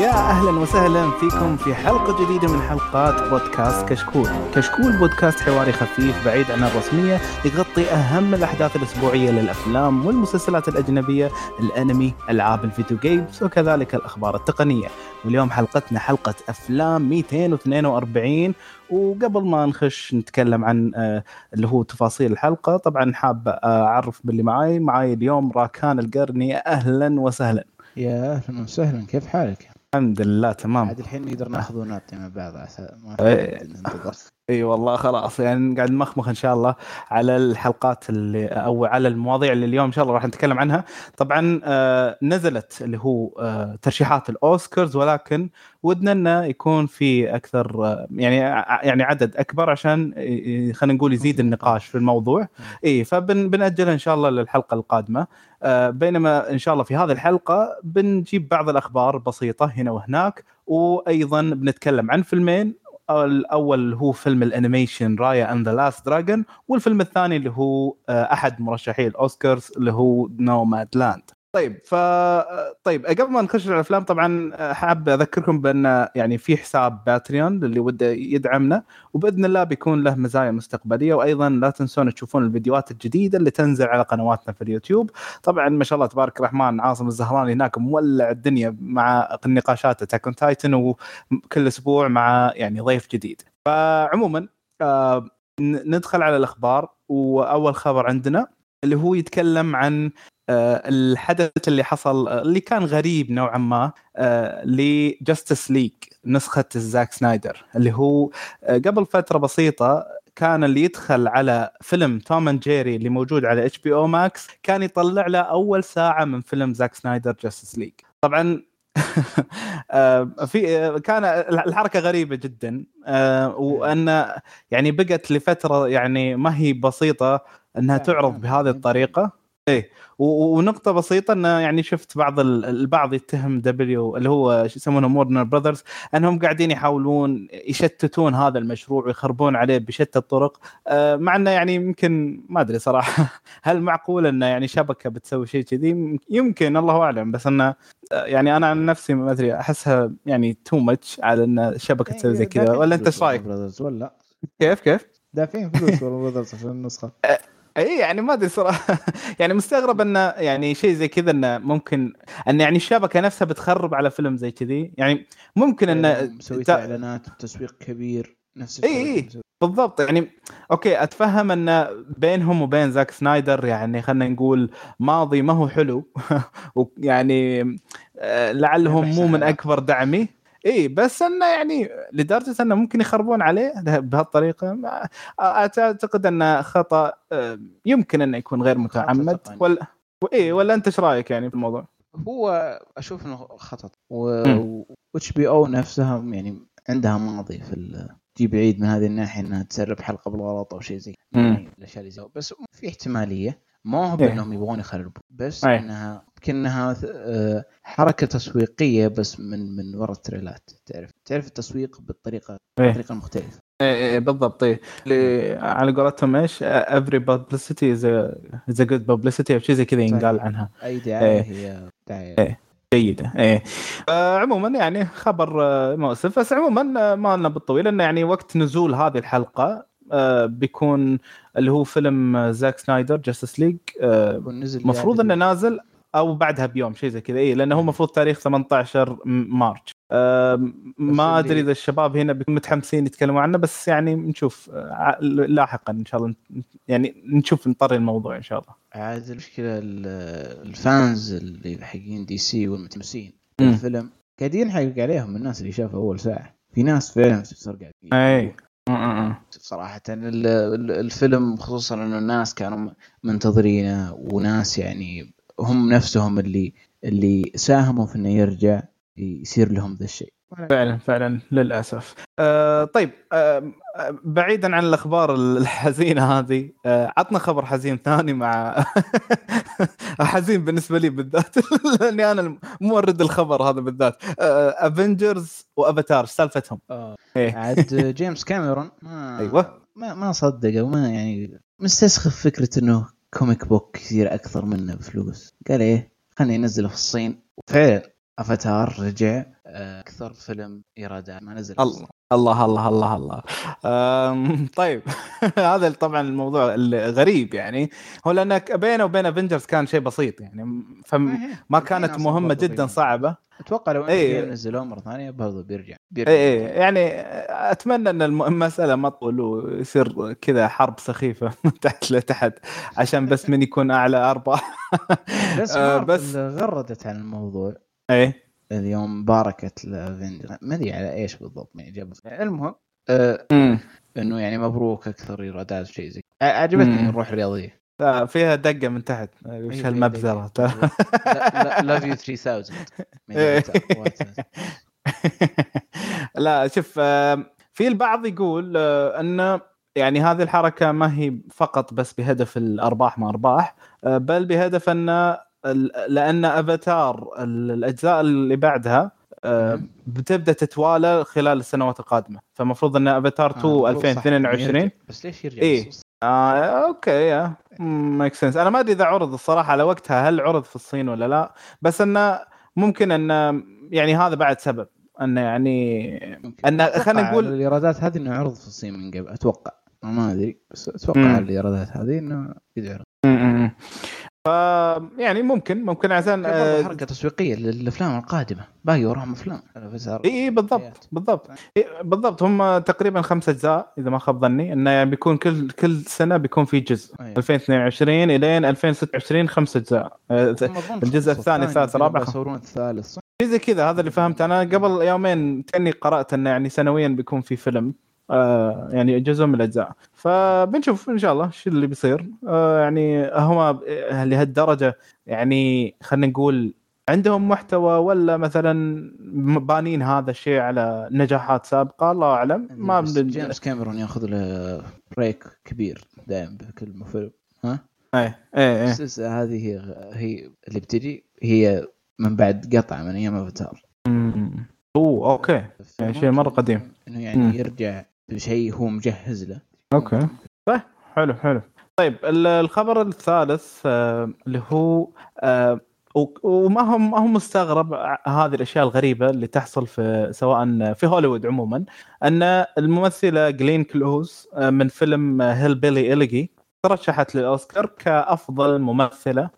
يا أهلا وسهلا فيكم في حلقة جديدة من حلقات بودكاست كشكول. كشكول بودكاست حواري خفيف بعيد عن الرسمية يغطي أهم الأحداث الأسبوعية للأفلام والمسلسلات الأجنبية، الأنمي، ألعاب الفيديو جيمز وكذلك الأخبار التقنية. واليوم حلقتنا حلقة أفلام 242 وقبل ما نخش نتكلم عن آه، اللي هو تفاصيل الحلقة طبعا حاب أعرف باللي معاي معاي اليوم راكان القرني أهلا وسهلا يا أهلا وسهلا كيف حالك؟ الحمد لله تمام عاد الحين نقدر ناخذ ونعطي مع بعض عسى ما إيه. ننتظر إي والله خلاص يعني قاعد نمخمخ إن شاء الله على الحلقات اللي أو على المواضيع اللي اليوم إن شاء الله راح نتكلم عنها. طبعا آه نزلت اللي هو آه ترشيحات الأوسكارز ولكن ودنا إنه يكون في أكثر آه يعني يعني عدد أكبر عشان خلينا نقول يزيد النقاش في الموضوع. إي فبنأجلها إن شاء الله للحلقة القادمة. بينما إن شاء الله في هذه الحلقة بنجيب بعض الأخبار بسيطة هنا وهناك وأيضا بنتكلم عن فيلمين الأول هو فيلم ال animation Raya and the Last Dragon والفيلم الثاني اللي هو آه، أحد مرشحي الأوسكارز اللي هو Nomadland طيب ف طيب قبل ما نخش الأفلام طبعا آه، حاب أذكركم بأن يعني في حساب Patreon اللي وده يدعمنا وبإذن الله بيكون له مزايا مستقبلية وأيضا لا تنسون تشوفون الفيديوهات الجديدة اللي تنزل على قنواتنا في اليوتيوب. طبعا ما شاء الله تبارك الرحمن عاصم الزهراني هناك مولع الدنيا مع نقاشاته Attack on Titan وكل أسبوع مع يعني ضيف جديد. فعموما آه ندخل على الأخبار وأول خبر عندنا اللي هو يتكلم عن آه الحدث اللي حصل آه، اللي كان غريب نوعا ما آه ل Justice League نسخة زاك سنايدر اللي هو آه قبل فترة بسيطة كان اللي يدخل على فيلم Tom and Jerry اللي موجود على HBO Max كان يطلع له أول ساعة من فيلم زاك سنايدر Justice League طبعا آه، في آه، كان الحركة غريبة جدا آه، وأن يعني بقت لفترة يعني ما هي بسيطة إنها تعرض. بهذه الطريقة إيه. ونقطة بسيطة انه يعني شفت بعض ال- البعض يتهم W اللي هو شو يسمونه Warner Brothers أنهم قاعدين يحاولون يشتتون هذا المشروع ويخربون عليه بشتى الطرق. آه، مع إنه يعني يمكن ما أدري صراحة هل معقول انه يعني شبكة بتسوي شيء كذي؟ يمكن الله أعلم. بس انه آه، يعني أنا عن نفسي ما أدري أحسها يعني too much على إن الشبكة تسوي زي كذا. ولا أنت إيش رأيك؟ ولا؟ كيف كيف؟ دافعين فلوس Warner Brothers عشان النسخة؟ اي يعني ما أدري صراحة. يعني مستغرب انه يعني شيء زي كذا إنه ممكن إن يعني الشبكة نفسها بتخرب على فيلم زي كذي. يعني ممكن انه مسوي تا- إعلانات وتسويق كبير نفس إي إي. بالضبط. يعني okay أتفهم إن بينهم وبين زاك سنايدر يعني خلينا نقول ماضي ما هو حلو. ويعني آه، لعلهم مو من أكبر داعميه. إي بس إنه يعني لدرجة إنه ممكن يخربون عليه بهالطريقة أعتقد إنه خطأ يمكن إنه يكون غير متعمد. ولا إي ولا أنت إيش رأيك يعني في الموضوع؟ هو أشوف إنه خطط مم. و HBO نفسها يعني عندها ماضي في ال- تجيب عيد من هذه الناحية إنها تسرب حلقة بالغلط أو شيء زي. يعني الأشياء اللي زي بس في احتمالية ما هو إيه. بأنهم يبغون يخربون بس إيه. انها يمكن انها آه، حركة تسويقية بس من من وراء التريلات تعرف تعرف التسويق بالطريقة إيه. بالطريقة المختلفة إيه إيه بالضبط إيه اللي على قولتهم إيش every publicity is a, is a good publicity أو شيء زي كذا ينقال. عنها أي دعاية. هي دعاية إيه. جيدة إيه آه عموما يعني خبر آه، مؤسف بس عموما آه، ما لنا بالطويل إنه يعني وقت نزول هذه الحلقة بيكون اللي هو فيلم آه، زاك سنايدر Justice League آه المفروض إنه نازل أو بعدها بيوم شيء زي كذا. اي لأنه هو المفروض تاريخ 18 م- March. آه ما أدري إذا الشباب هنا بيكونوا متحمسين يتكلموا عنه بس يعني نشوف آه، لاحقا إن شاء الله. يعني نشوف نطري الموضوع إن شاء الله. عاد المشكلة ال- ال fans اللي حقين DC والمتحمسين مم. الفيلم قاعدين ينحرق عليهم الناس اللي شافوا أول ساعة. في ناس فعلا صار قاعد ال- الفيلم خصوصا إنه الناس كانوا منتظرينه وناس يعني هم نفسهم اللي اللي ساهموا في إنه يرجع يصير لهم ذا الشيء. فعلا فعلا للأسف. آه طيب آه آه، بعيدا عن الأخبار الحزينة هذه آه عطنا خبر حزين ثاني مع حزين بالنسبة لي بالذات لأني أنا مورد الخبر هذا بالذات. Avengers و Avatar سالفتهم؟ إيه. عاد جيمس كاميرون ما أيوة. ما ما صدق وما يعني مستسخف فكرة إنه comic book يصير أكثر منه بفلوس. قال إيه خليني أنزله في الصين. وفعلا افاتار رجع. آه، أكثر فيلم ايرادات ما نزل الله الله الله الله الله. طيب. هذا طبعا الموضوع الغريب يعني. هو لانك بينه وبين Avengers كان شيء بسيط يعني. فما كانت مهمة جدا صعبة. أتوقع لو. إيه. نزلوه مرة ثانية برضه بيرجع بيرجع اي اي يعني أتمنى إن الم- المسألة ما تطول ويصير كذا حرب سخيفة من تحت لتحت عشان بس من يكون أعلى بس آه، بس بس- غردت عن الموضوع. إيه. اليوم باركت لافنجر ما أدري على إيش بالضبط يعني جاب المهم آه إنه يعني مبروك أكثر إيرادات شيء زي عجبتني. الروح الرياضية. لا، فيها دقة من تحت. وش أيوة، هالمبزره love you 3000 إيه. لا شوف آه، في البعض يقول آه، أن يعني هذه الحركة ما هي فقط بس بهدف الأرباح ما أرباح آه، بل بهدف أن لأن أفاتار ال- الأجزاء اللي بعدها آه، بتبدأ تتوالى خلال السنوات القادمة. فالمفروض إن أفاتار 2 2022 بس ليش يرجع إيه. آه okay يا make sense أنا ما أدري إذا عرض الصراحة على وقتها هل عرض في الصين ولا لا. بس انه ممكن انه يعني هذا بعد سبب. انه يعني أتوقع خلينا نقول- الإيرادات هذه إنه عرض في الصين من قبل أتوقع. ما أدري بس أتوقع الإيرادات هذه إنه م. ف يعني ممكن ممكن عشان آه، حركه تسويقيه للأفلام القادمة. باقي وراهم أفلام. إي إي بالضبط بالضبط. بالضبط. هم تقريبا خمس أجزاء إذا ما خاب ظني. انه يعني بيكون كل كل سنة بيكون في جزء. أيوة. 2022 إلين 2026 خمس أجزاء. آه، الجزء الثاني، الثالث، الرابع. يصورون الثالث زي كذا هذا اللي فهمت أنا قبل يومين تاني قرأت انه يعني سنويا بيكون في فيلم. آه يعني جزء من الأجزاء فبنشوف إن شاء الله شو اللي بيصير آه يعني هم لهالدرجة يعني خلينا نقول عندهم محتوى ولا مثلا بانين هذا الشيء على نجاحات سابقة الله أعلم ما بس بن... جيمس كاميرون ياخذ له بريك كبير دائما بكل فيلم ها؟ إيه إيه إيه السلسله هذه هي هي اللي بتجي هي من بعد قطع من أيام أفاتار. أوه okay يعني شيء مرة قديم. إنه يعني مم. يرجع بشيء هو مجهز له. okay. طيب حلو حلو. طيب ال- الخبر الثالث آه، اللي هو آه، و- وما هو ما هو مستغرب هذه الأشياء الغريبة اللي تحصل في سواء في هوليوود عموما أن الممثلة جلين كلوز آه، من فيلم هيل بيلي إليجي ترشحت للأوسكار كأفضل ممثلة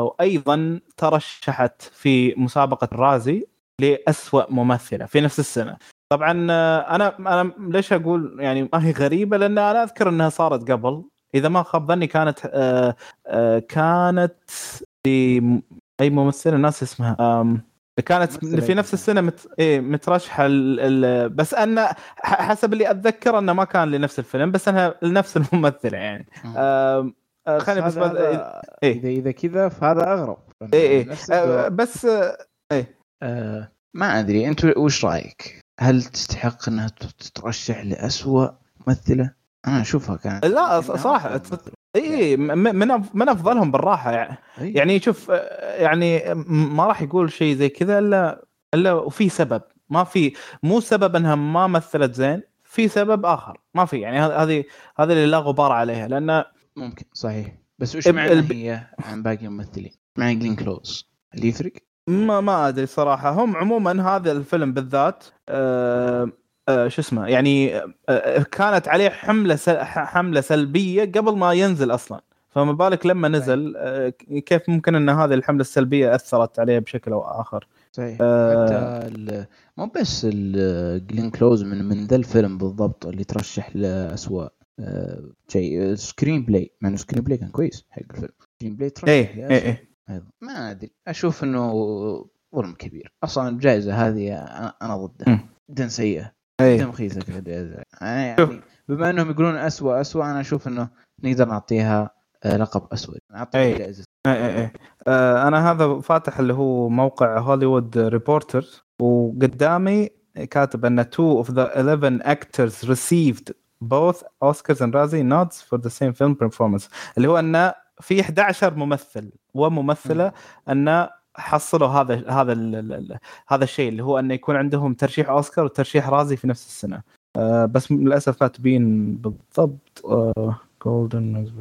وأيضا ترشحت في مسابقة الرازي لأسوأ ممثلة في نفس السنة. طبعا آه، أنا أنا ليش أقول يعني ما هي غريبة؟ لأن أنا أذكر إنها صارت قبل. إذا ما خاب ظني كانت آه، آه، كانت في أي ممثلة؟ ناس اسمها كانت في نفس السنة مت... إيه مترشحة ال... ال... بس أن حسب اللي أتذكر أنه ما كان لنفس الفيلم بس أنها لنفس الممثلة يعني. آم، بس خليني بس هذا- بد... هذا- إيه. إذا إذا كذا فهذا أغرب. إيه إيه. آه، الدور. بس آه، آه ما أدري أنت وش رأيك؟ هل تستحق أنها تترشح لأسوأ ممثلة؟ أنا أشوفها كانت لا، تف- ممثلة. إي من من أفضلهم بالراحة يعني. يعني شوف آه، يعني ما راح يقول شيء زي كذا إلا إلا وفي سبب ما في مو سبب إنها ما مثلت زين في سبب آخر ما في يعني هذه هذه اللي لا غبار عليها لأن ممكن صحيح بس وش معنى الب- هي عن باقي الممثلين؟ معنى جلين كلوز اللي يفرق؟ ما ما أدري صراحة. هم عموما هذا الفيلم بالذات آه آه شو اسمه يعني آه كانت عليه حملة سل حملة سلبية قبل ما ينزل أصلا. فما بالك لما نزل آه كيف ممكن إن هذه الحملة السلبية أثرت عليه بشكل أو آخر؟ صحيح. آه. حتى مو بس جلين كلوز من من ذا الفيلم بالضبط اللي ترشح آه، شيء screenplay مع إنه screenplay كان كويس حق الفيلم. screenplay ترشح إيه إيه. أيضا. ما أدري. أشوف إنه ظلم كبير. أصلا الجائزة هذه أنا ضدها. جدا سيئة. جدا رخيصة كجائزه يعني. بما إنهم يقولون اسوء اسوء أنا أشوف إنه نقدر نعطيها آه، لقب أسود. نعطيها أي. جائزه إيه إيه إيه آه أنا هذا فاتح اللي هو موقع هوليوود ريبورتر وقدامي كاتب إن two of the 11 actors received both Oscars and Razzie nods for the same film performance. اللي هو ان في 11 ممثل. وممثلة أن حصلوا هذا هذا هذا الشيء اللي هو انه يكون عندهم ترشيح أوسكار وترشيح رازي في نفس السنة. آه بس للأسف كاتبين بالضبط. آه جولدن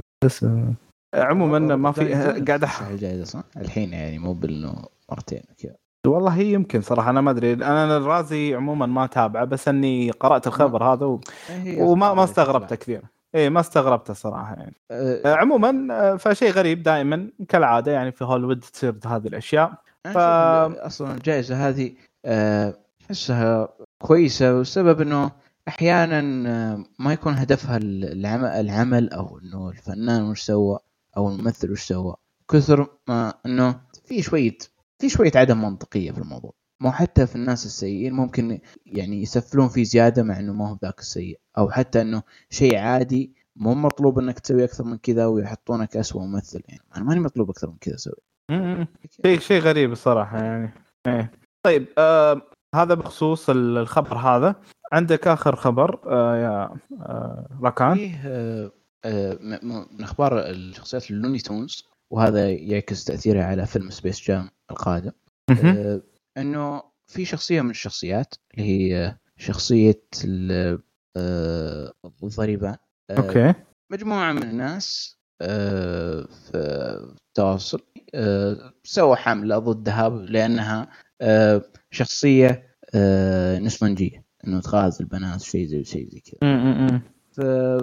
عموما ما في قاعد الجائزه صح؟ الحين يعني مو بإنه مرتين كذا والله هي يمكن صراحة أنا ما أدري. أنا الرازي عموما ما تابعه بس أني قرأت الخبر هذا و... هي وما ما استغربته. كثير. اي ما استغربته صراحة يعني. أه، آه، عموما آه، فشيء غريب دائما كالعادة يعني في هوليوود تصير هذه الأشياء. ف- أصلا الجائزة هذه أه، أحسها كويسة والسبب إنه أحيانا أه، ما يكون هدفها العمل, العمل أو إنه الفنان وش سوى أو الممثل وش سوى. كثر ما إنه في شوية في شوية عدم منطقية في الموضوع. مو حتى في الناس السيئين ممكن يعني يسفلون فيه زيادة مع إنه ما هو ذاك السيء. أو حتى إنه شيء عادي مو مطلوب إنك تسوي أكثر من كذا ويحطونك اسوء ممثل يعني. أنا ماني مطلوب أكثر من كذا أسوي. شيء شيء غريب الصراحة يعني. إيه. طيب آه هذا بخصوص ال- الخبر هذا. عندك آخر خبر آه يا آه راكان فيه آه، آه، من أخبار الشخصيات ال Looney Tunes وهذا يعكس تأثيره على فيلم Space Jam القادم. آه، إنه في شخصية من الشخصيات اللي هي شخصية آه، الضريبان آه، okay. مجموعة من الناس آه، في التواصل سووا حملة ضدها لأنها شخصية نسوانجيه إنه تغازل البنات شيء زي شيء زي كذا.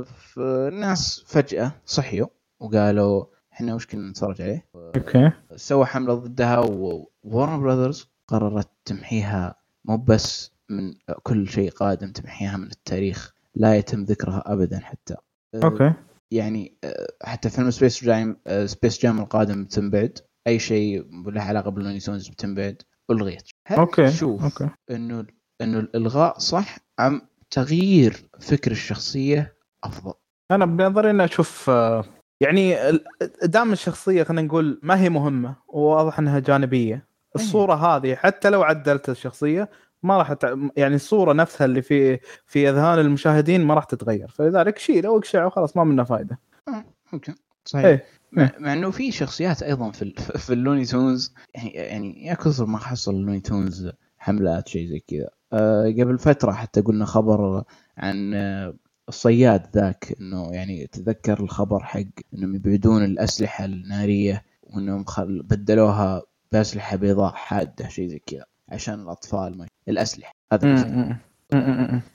فالناس فجأة صحيوا وقالوا إحنا وش كنا نتفرج عليه؟ okay. سوى حملة ضدها Warner Brothers قررت تمحيها مو بس من كل شيء قادم تمحيها من التاريخ لا يتم ذكرها ابدا حتى. okay. يعني آه، حتى فيلم Space Jam Space Jam القادم بتنبعد أي شيء له علاقة بال Looney Tunes بتنبعد ألغيت. okay تشوف okay. إنه إنه الإلغاء صح أم تغيير فكر الشخصية أفضل؟ أنا بنظري إني أشوف آه، يعني دام الشخصية خلينا نقول ما هي مهمة وواضح إنها جانبية الصورة هذه حتى لو عدلت الشخصية ما راح تع... يعني الصورة نفسها اللي في في أذهان المشاهدين ما راح تتغير. فلذلك شيله واقشعه وخلاص ما منه فائده آه، ممكن. صحيح. إيه. مع, مع إنه في شخصيات أيضا في ال- في اللوني تونز. يعني يعني يا كثر ما حصل اللوني تونز حملات شيء زي كذا. أه قبل فترة حتى قلنا خبر عن آه، الصياد ذاك إنه يعني تذكر الخبر حق إنهم يبعدون الأسلحة النارية وإنهم خل... بدلوها بأسلحة بيضاء حادة شيء زي كذا عشان الأطفال ما الأسلحة هذا.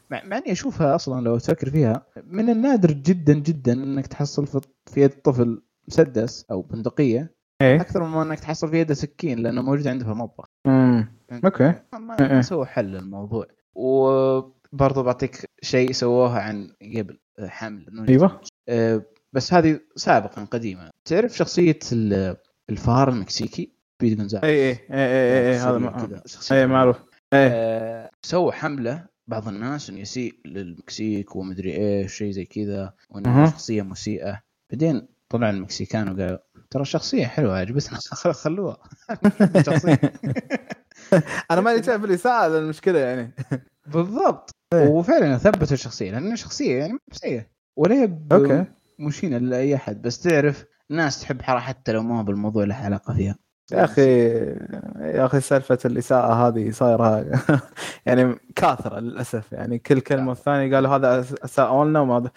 مع, اني أشوفها أصلا لو تفكر فيها من النادر جدا جدا إنك تحصل في يد طفل مسدس أو بندقية إيه. أكثر من إنك تحصل في يده سكين لأنه موجود عنده في المطبخ. م. okay. ما- إيه. ما سووا حل للموضوع. وبرضه بعطيك شيء سووه عن قبل حمل أيوه. آه، بس هذه سابقا قديمة. تعرف شخصية ال- الفار المكسيكي؟ Speedy Gonzales اي اي اي اي اي هذا اي معروف. إيه. آه، سووا حملة بعض الناس إنه يسيء للمكسيك ومدري إيش شيء زي كذا وانه. شخصية مسيئة. بعدين طلع المكسيكان وقالوا ترى شخصية حلوة عجبتنا خل- خلوها. شخصية. أنا ماني شايف الاساءه المشكلة يعني. بالضبط. إيه. وفعلا ثبتوا الشخصية لانها شخصيه يعني مسيئه ولا okay. مشينه لأي أحد. بس تعرف ناس تحب حتى لو ما هو بالموضوع له علاقة فيها. يا أخي يا أخي سالفة الإساءة هذه صايرة يعني كاثرة للأسف. يعني كل كلمة والثانية قالوا هذا اساءوا لنا وما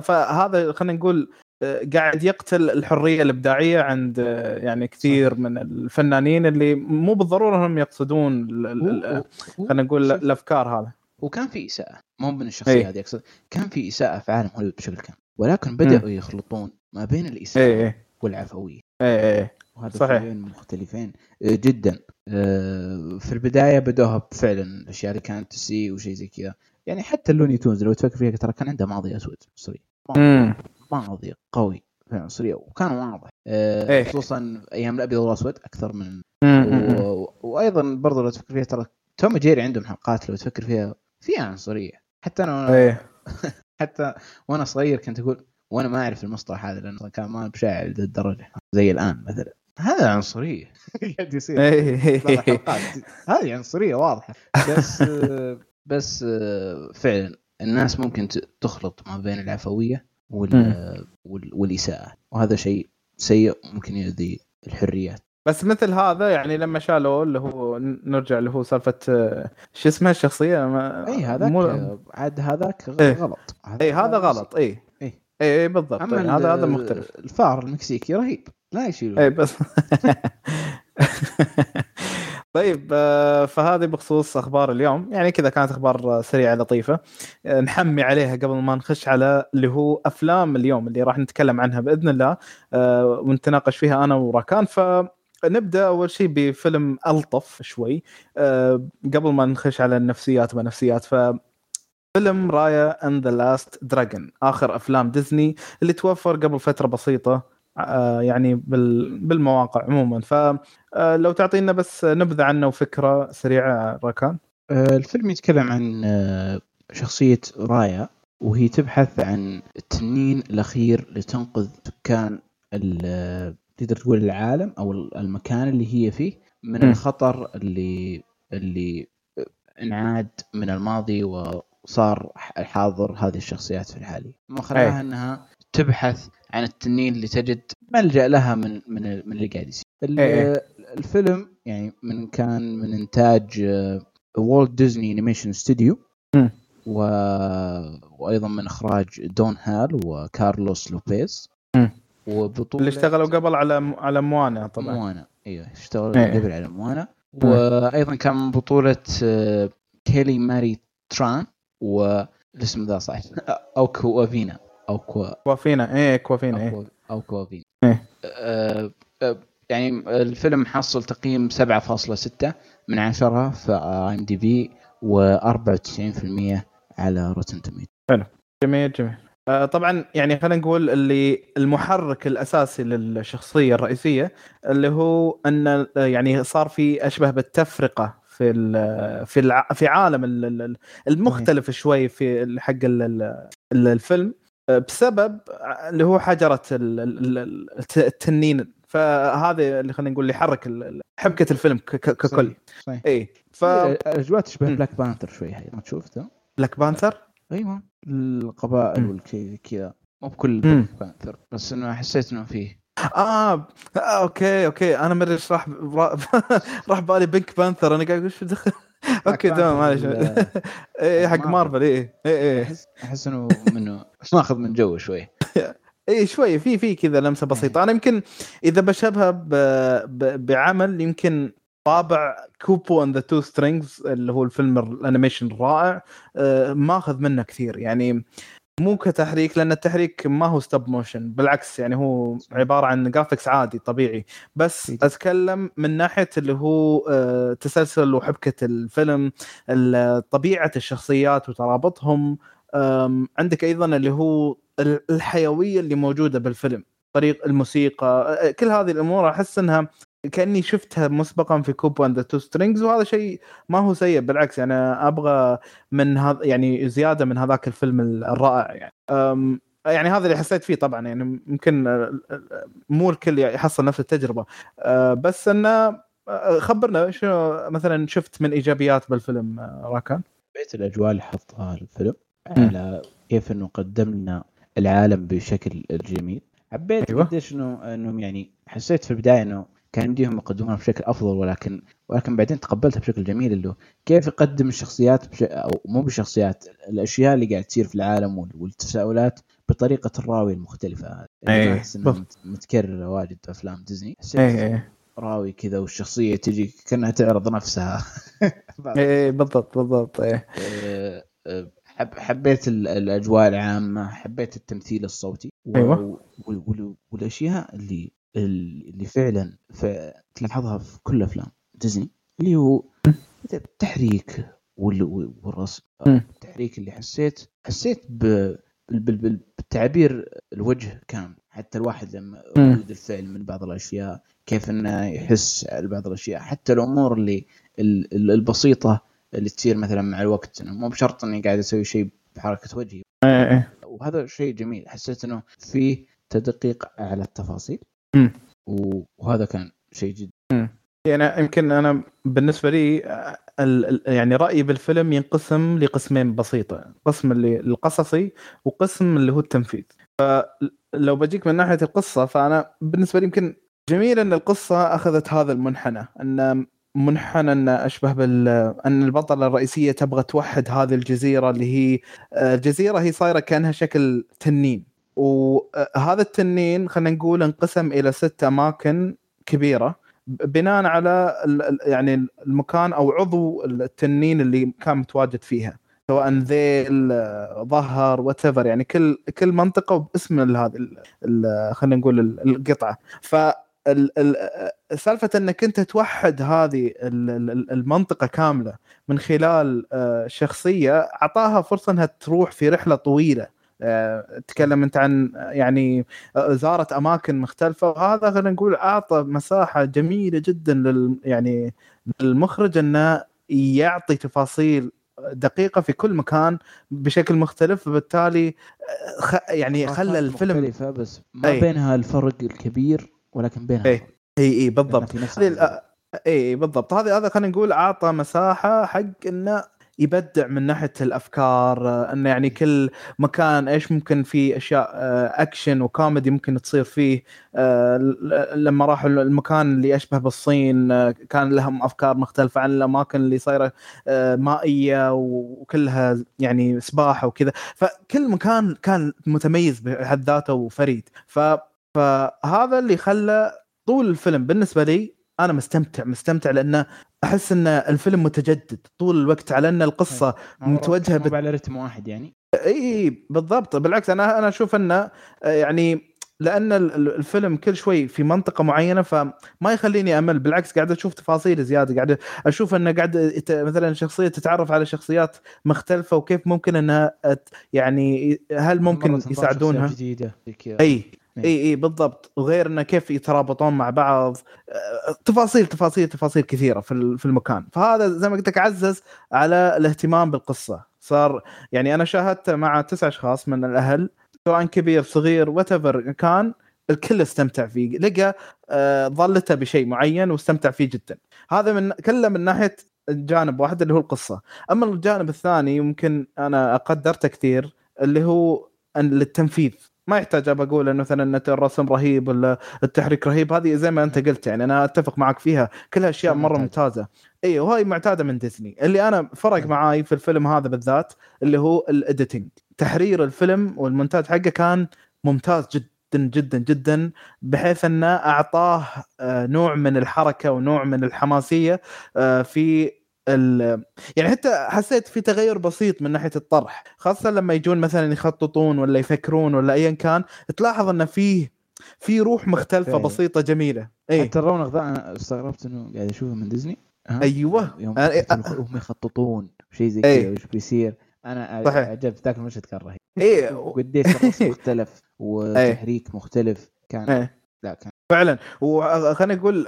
فهذا خلينا نقول آه، قاعد يقتل الحرية الإبداعية عند آه، يعني كثير من الفنانين اللي مو بالضرورة هم يقصدون خلينا نقول. الأفكار هذا وكان في إساءة. مو من الشخصية إيه. هذه أقصد. كان في إساءة في عالم هوليوود بشكل كامل. ولكن بدأوا يخلطون ما بين الإساءة اي اي والعفوية. اي اي وهذا صحيح. مختلفين. آه، جدا. آه، في البداية بدوها فعلا الأشياء اللي كانت تسيء وشيء زي كذا. يعني حتى اللوني تونز لو تفكر فيها ترى كان عنده ماضي أسود عنصري امم ماضي قوي في العنصريه وكان واضح. آه، إيه. خصوصا أيام الأبيض والأسود أكثر من. و... وأيضا برضو لو تفكر فيها ترى توم جيري عندهم حلقات لو تفكر فيها فيها عنصريه حتى أنا إيه. حتى وأنا صغير كنت أقول وأنا ما أعرف المصطلح هذا لأنه كان ما بشاعر ذا الدرجه زي الآن مثلا. هذا عنصرية. قاعد يصير. الحلقات. هذه عنصرية واضحة. بس بس فعلا الناس ممكن تخلط ما بين العفوية وال... وال... والإساءة. وهذا شيء سيء ممكن يؤذي الحريات. بس مثل هذا يعني لما شالوا اللي هو نرجع اللي هو سالفة شو اسمها الشخصية؟ ما اي هذاك مو- عاد هذاك إيه. غلط. اي هذا غلط. اي إيه. اي اي بالضبط. أما يعني هذا هذا مختلف. الفار المكسيكي رهيب. لا يشيلون اي بس. طيب آه، فهذه بخصوص أخبار اليوم. يعني كذا كانت أخبار سريعة لطيفة. آه، نحمي عليها قبل ما نخش على اللي هو أفلام اليوم اللي راح نتكلم عنها بإذن الله. آه، ونتناقش فيها أنا وراكان. ف نبدا أول شيء بفيلم ألطف شوي. قبل ما نخش على النفسيات ما نفسيات ف فيلم Raya and the Last Dragon آخر أفلام ديزني اللي توفر قبل فترة بسيطة. يعني بالمواقع عموما. فلو آه، تعطينا بس نبذة عنه وفكرة سريعة راكان. آه، الفيلم يتكلم عن شخصية رايا وهي تبحث عن التنين الأخير لتنقذ سكان تقدر تقول العالم أو المكان اللي هي فيه من م. الخطر اللي اللي انعاد من الماضي وصار حاضر هذه الشخصيات في الحالي ما خلاها إنها تبحث عن التنين اللي تجد ملجأ لها من من من اللي قاعد يصير. الفيلم يعني من كان من إنتاج Walt Disney Animation Studio و... وأيضا من إخراج دون هال وكارلوس لوبيز. وبطولة اللي اشتغلوا قبل على على موانا طبعا. موانا. أيوه اشتغلوا إيه. قبل على موانا. وأيضا كان من بطولة آه، كيلي ماري تران والاسم ذا صح؟ أو كوافينا أو كوا كوافينا. إيه كوافينا إيه. أو كوافينا. إيه. آه آه يعني الفيلم حصل تقييم 7.6 من عشرة في IMDb و94% على Rotten Tomatoes حلو. جميل جميل. آه طبعا يعني خلينا نقول اللي المحرك الأساسي للشخصية الرئيسية اللي هو أن يعني صار في أشبه بالتفرقة في في. في عالم المختلف شوي في حق الفيلم. بسبب اللي هو حجرة التنين. فهذا اللي خلينا نقول اللي يحرك حبكة الفيلم ككل. صحيح. اي ف الاجواء تشبه بلاك بانثر شوي هي ما تشوفته بلاك بانثر؟ أيوه. القبائل والشيء كذا. مو بكل بلاك بانثر بس إنه حسيت إنه فيه. آه. آه أوكي أوكي. أنا مدري إيش راح راح بالي بينك بانثر أنا قاعد أقول إيش دخل أوكي تمام معلش. اي حق مارفل اي اي اي احس إنه منه ماخذ من جو شوي. اي شوي في في كذا لمسة بسيطة. أنا يمكن إذا بشبهها بعمل يمكن طابع Kubo and the Two Strings اللي هو الفيلم ال animation الرائع آه، ماخذ منه كثير. يعني مو كتحريك لأن التحريك ما هو stop motion بالعكس يعني هو عبارة عن graphics عادي طبيعي. بس أتكلم من ناحية اللي هو آه، تسلسل وحبكة الفيلم طبيعة الشخصيات وترابطهم عندك أيضا اللي هو الحيوية اللي موجودة بالفيلم طريق الموسيقى آه، كل هذه الأمور أحس إنها كأني شفتها مسبقا في Kubo and Two Strings وهذا شيء ما هو سيء بالعكس يعني أبغى من هذا يعني زيادة من هذاك الفيلم الرائع يعني. يعني هذا اللي حسيت فيه طبعا يعني ممكن مو الكل يحصل نفس التجربة. أه، بس انه أه، خبرنا شو مثلا شفت من إيجابيات بالفيلم أه، راكان؟ حبيت الأجواء اللي حطها الفيلم على كيف إنه قدم لنا العالم بشكل جميل. حبيت أيوة. قديش إنه إنهم يعني حسيت في البداية إنه كان يمديهم يقدمونها بشكل أفضل ولكن ولكن بعدين تقبلتها بشكل جميل اللي كيف يقدم الشخصيات بش... أو مو بالشخصيات الأشياء اللي قاعد تصير في العالم والتساؤلات بطريقة الراوي المختلفة يعني أحس إنها متكررة واجد في أفلام ديزني. أي أي. راوي كذا والشخصية تجي كأنها تعرض نفسها. إيه بالضبط بالضبط إيه. حب حبيت الأجواء العامة حبيت التمثيل الصوتي أيوه. والأشياء اللي اللي فعلا تلاحظها في كل أفلام. ديزني. اللي هو التحريك والرسم التحريك اللي حسيت حسيت بالتعبير الوجه كان حتى الواحد لما ردود الفعل من بعض الأشياء كيف إنه يحس على بعض الأشياء. حتى الأمور اللي البسيطة اللي تصير مثلا مع الوقت. إنه مو بشرط إني قاعد أسوي شيء بحركة وجهي. إيه، إيه. وهذا شيء جميل. حسيت إنه في تدقيق على التفاصيل. وهذا كان شيء جدا. يعني يمكن أنا بالنسبة لي يعني رأيي بالفيلم ينقسم لقسمين بسيطة. قسم اللي القصصي وقسم اللي هو التنفيذ. فلو بجيك من ناحية القصة فأنا بالنسبة لي يمكن جميل إن القصة أخذت هذا المنحنى. أن منحنى أن أشبه بال أن البطلة الرئيسية تبغى توحد هذه الجزيرة اللي هي الجزيرة هي صايرة كأنها شكل تنين. وهذا التنين خلينا نقول انقسم إلى ست أماكن كبيرة بناء على يعني المكان أو عضو التنين اللي كان متواجد فيها سواء ذيل ظهر وات يعني كل كل منطقة باسم هذه خلينا نقول القطعة. ف سالفة إنك أنت توحد هذه المنطقة كاملة من خلال آه، شخصية أعطاها فرصة إنها تروح في رحلة طويلة. تكلم أنت عن يعني آه، زارت أماكن مختلفة وهذا خلينا نقول أعطى مساحة جميلة جدا لل يعني للمخرج إنه يعطي تفاصيل دقيقة في كل مكان بشكل مختلف فبالتالي خ... يعني خلى الفيلم مختلفة بس ما أي. بينها الفرق الكبير ولكن بينها. اي اي اي بالضبط. اي بالضبط. هذا هذا خلينا نقول أعطى مساحة حق إنه يبدع من ناحية الأفكار آه، إنه يعني كل مكان إيش ممكن في أشياء آه، اكشن وكوميدي ممكن تصير فيه آه، لما راحوا المكان اللي يشبه بالصين كان لهم أفكار مختلفة عن الأماكن اللي صايرة مائية وكلها يعني سباحة وكذا. فكل مكان كان متميز بحد ذاته وفريد. فهذا اللي خلى طول الفيلم بالنسبة لي أنا مستمتع مستمتع لأنه أحس إن الفيلم متجدد طول الوقت على أن القصة إيه. متوجهة بت... على رتم واحد يعني؟ إي بالضبط. بالعكس أنا أنا أشوف انه يعني لأن الفيلم كل شوي في منطقة معينة فما يخليني أمل. بالعكس قاعد أشوف تفاصيل زيادة قاعد أشوف انه قاعد مثلا شخصية تتعرف على شخصيات مختلفة وكيف ممكن إنها يعني هل ممكن يساعدونها؟ جديدة إي. اي اي بالضبط. وغير إنه كيف يترابطون مع بعض. تفاصيل تفاصيل تفاصيل كثيرة في في المكان. فهذا زي ما قلت لك عزز على الاهتمام بالقصة. صار يعني أنا شاهدت مع تسع أشخاص من الأهل سواء كبير صغير وات كان الكل استمتع فيه. لقى ظلته بشيء معين واستمتع فيه جدا. هذا من كله من ناحية جانب واحد اللي هو القصة. أما الجانب الثاني يمكن أنا قدرته كثير اللي هو للتنفيذ ما يحتاج أبى أقول إنه مثلا ان الرسم رهيب ولا التحريك رهيب. هذه زي ما أنت قلت يعني أنا أتفق معك فيها. كلها اشياء مرة ممتازة. اي وهي معتادة من ديزني. اللي أنا فرق معاي في الفيلم هذا بالذات اللي هو ال editing تحرير الفيلم والمونتاج حقه كان ممتاز جدا جدا جدا بحيث إنه أعطاه آه، نوع من الحركة ونوع من الحماسية آه، في يعني حتى حسيت في تغير بسيط من ناحية الطرح خاصة لما يجون مثلا يخططون ولا يفكرون ولا ايا كان تلاحظ انه فيه في روح مختلفة فيه. بسيطة جميلة. اي حتى الرونق ذا أنا استغربت إنه قاعد أشوفه من ديزني. أيوه. يوم هم يخططون شيء زي كذا وش بيصير. أنا صحيح. عجبت ذاك المشهد كان رهيب. اي وقديش الرسم مختلف وتحريك مختلف كان أي. لا كان فعلا. وخلينا نقول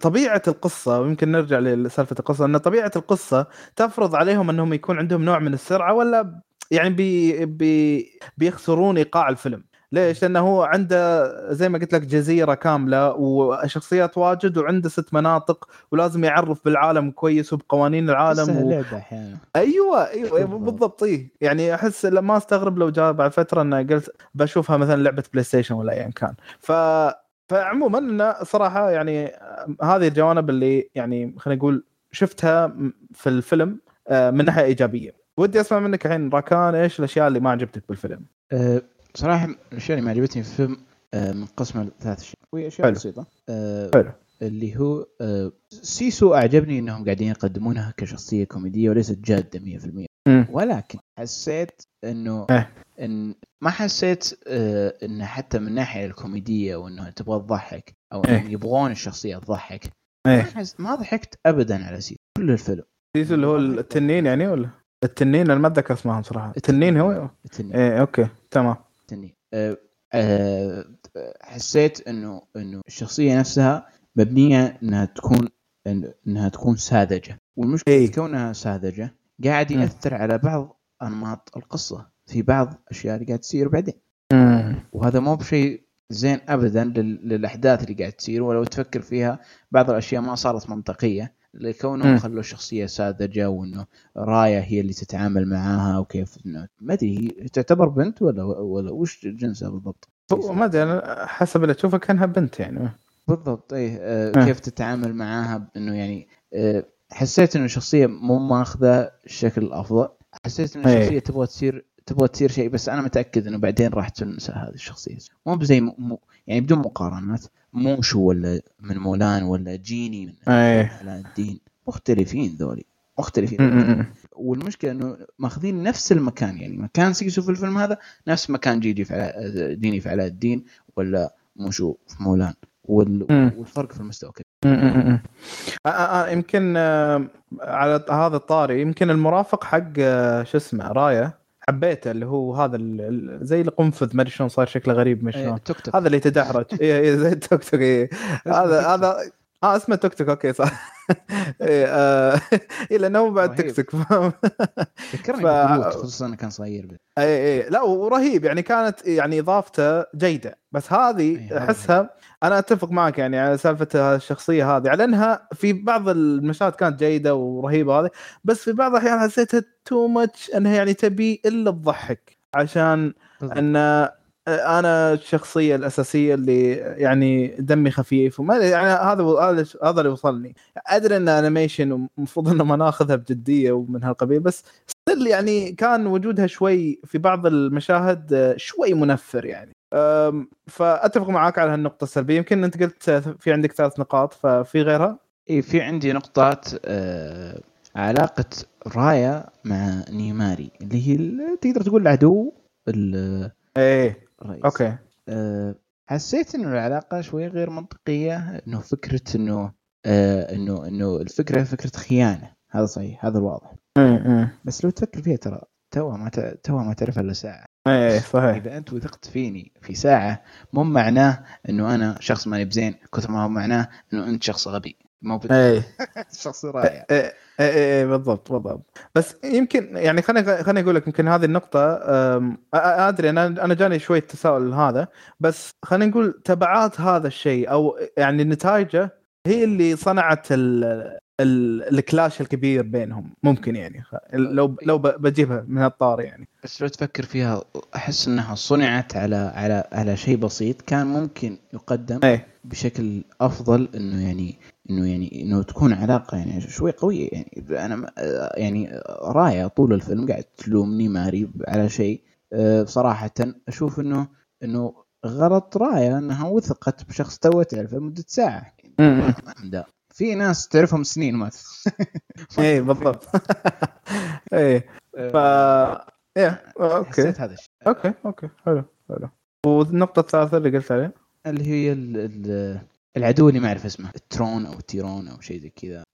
طبيعة القصة ويمكن نرجع لسالفة القصة إن طبيعة القصة تفرض عليهم إنهم يكون عندهم نوع من السرعة ولا يعني بي بي بيخسرون إيقاع الفيلم. ليش؟ لأنه هو عنده زي ما قلت لك جزيرة كاملة وشخصيات واجد وعنده ست مناطق ولازم يعرف بالعالم كويس وبقوانين العالم و... لعبة أحيانا. أيوه أيوه بالضبط إيه. يعني أحس ما أستغرب لو جاء بعد فترة إنه قلت بشوفها مثلا لعبة بلاي ستيشن ولا ايا كان. ف فعموما صراحة يعني هذه الجوانب اللي يعني خلينا نقول شفتها في الفيلم آه، من ناحية إيجابية ودي أسمع منك الحين راكان إيش الأشياء اللي ما عجبتك بالفيلم؟ أه صراحة الأشياء اللي ما عجبتني في الفيلم أه منقسمه لثلاث أشياء وهي أشياء حلو. بسيطة أه حلو اللي هو أه سيسو أعجبني إنهم قاعدين يقدمونها كشخصية كوميدية وليست جادة 100% م. ولكن حسيت إنه أه. إن ما حسيت آه إنه حتى من ناحية الكوميدية وانه تبغى تضحك أو إيه؟ يبغون الشخصية تضحك إيه؟ ما, ما ضحكت ابدا على سيسو. كل الفيلم. سيسو اللي هو التنين يعني ولا؟ التنين أنا ما أتذكر اسمهم صراحة. التنين هو؟ التنين. إيه أوكي تمام. التنين. أه أه حسيت إنه إنه الشخصية نفسها مبنية إنها تكون إنها تكون ساذجة. والمشكلة إيه؟ كونها ساذجة قاعد يأثر على بعض أنماط القصة في بعض الاشياء اللي قاعد تصير بعدين. وهذا مو بشيء زين ابدا للأحداث اللي قاعد تصير ولو تفكر فيها بعض الأشياء ما صارت منطقية. لكونهم خلوا الشخصيه ساذجة وإنه راية هي اللي تتعامل معاها وكيف انه ما أدري هي تعتبر بنت ولا ولا وش جنسها بالضبط؟ ما أدري حسب اللي تشوفها كأنها بنت يعني. بالضبط إيه آه كيف تتعامل معاها انه يعني آه حسيت إنه الشخصيه مو ماخذة الشكل الأفضل حسيت ان الشخصيه تبغى تصير تبغى تصير شيء بس أنا متأكد إنه بعدين راح تنسى هذه الشخصية. مو بزي مو يعني بدون مقارنات موشو ولا من مولان ولا جيني من إيه. علاء الدين مختلفين ذولي مختلفين. م- م- والمشكلة إنه ماخذين نفس المكان يعني مكان سيسو في الفيلم هذا نفس مكان جيجي في علاء ديني في علاء الدين ولا موشو في مولان. والفرق في المستوى م. آه، آه، آه، يمكن على هذا الطاري يمكن المرافق حق شو اسمه رايا حبيته اللي هو هذا زي القنفذ ما أدري شلون صار شكله غريب شلون. توك توك. هذا اللي يتدحرج اي اي زي التوك توك إيه. هذا هذا آه اسمه توك توك أوكي صح اي آه، إيه، لأنه بعد. توك توك فاهم؟ ذكرني ف- خصوصا إنه كان صغير. اي اي لا ورهيب يعني كانت يعني إضافته جيدة بس هذه هذا أحسها أنا أتفق معك يعني على سالفة الشخصية هذه على إنها في بعض المشاهد كانت جيدة ورهيبة هذه بس في بعض الأحيان حسيتها too much إنها يعني تبي إلا تضحك عشان. ان أنا الشخصية الأساسية اللي يعني دمي خفيف وما يعني هذا هذا هذا اللي وصلني. أدري إن animation ومفروض إنه ما ناخذها بجدية ومن هالقبيل بس still يعني كان وجودها شوي في بعض المشاهد آه، شوي منفر يعني. فأتفق معاك على هالنقطة السلبية. يمكن أنت قلت في عندك ثلاث نقاط ففي غيرها؟ إي في عندي نقطات آه علاقة رايا مع نماري اللي هي تقدر تقول العدو ال- إيه. الرئيس أوكي. آه حسيت إنه العلاقة شوي غير منطقية إنه فكرة إنه آه إنه إنه الفكرة فكرة خيانة. هذا صحيح هذا الواضح. امم بس لو تفكر فيها ترى توها ما ت- توها ما تعرف إلا ساعة. إيه صحيح. إذا أنت وثقت فيني في ساعة مو معناه إنه أنا شخص ماني بزين كثر ما هو معناه إنه أنت شخص غبي. مو بت- إيه. شخص رائع. إيه إيه إيه بالضبط بالضبط. بس يمكن يعني خليني خليني أقول لك يمكن هذه أ- أدري أنا أنا جاني شوية تساؤل هذا بس خلينا نقول تبعات هذا الشيء أو يعني نتائجه هي اللي صنعت الكلاش الكبير بينهم ممكن يعني. خ- لو لو ب- بجيبها من هالطار يعني. بس لو تفكر فيها أحس إنها صنعت على على على شيء بسيط كان ممكن يقدم إيه. بشكل أفضل إنه يعني إنه يعني إنه تكون علاقة يعني شوي قوية يعني. أنا يعني راية طول الفيلم قاعد تلومني ماري على شيء. أه، بصراحه أشوف إنه إنه غلط راية إنها وثقت بشخص تو تعرفه لمدة ساعة. في ناس تعرفهم سنين ما إيه بالضبط. إيه. ف إيه أوكي. حسيت هذا الشيء. أوكي أوكي حلو حلو. والنقطة الثالثة اللي قلت عليها؟ اللي هي ال- ال- العدو اللي ما اعرف اسمه. الدرون أو الديرون أو شيء زي كذا.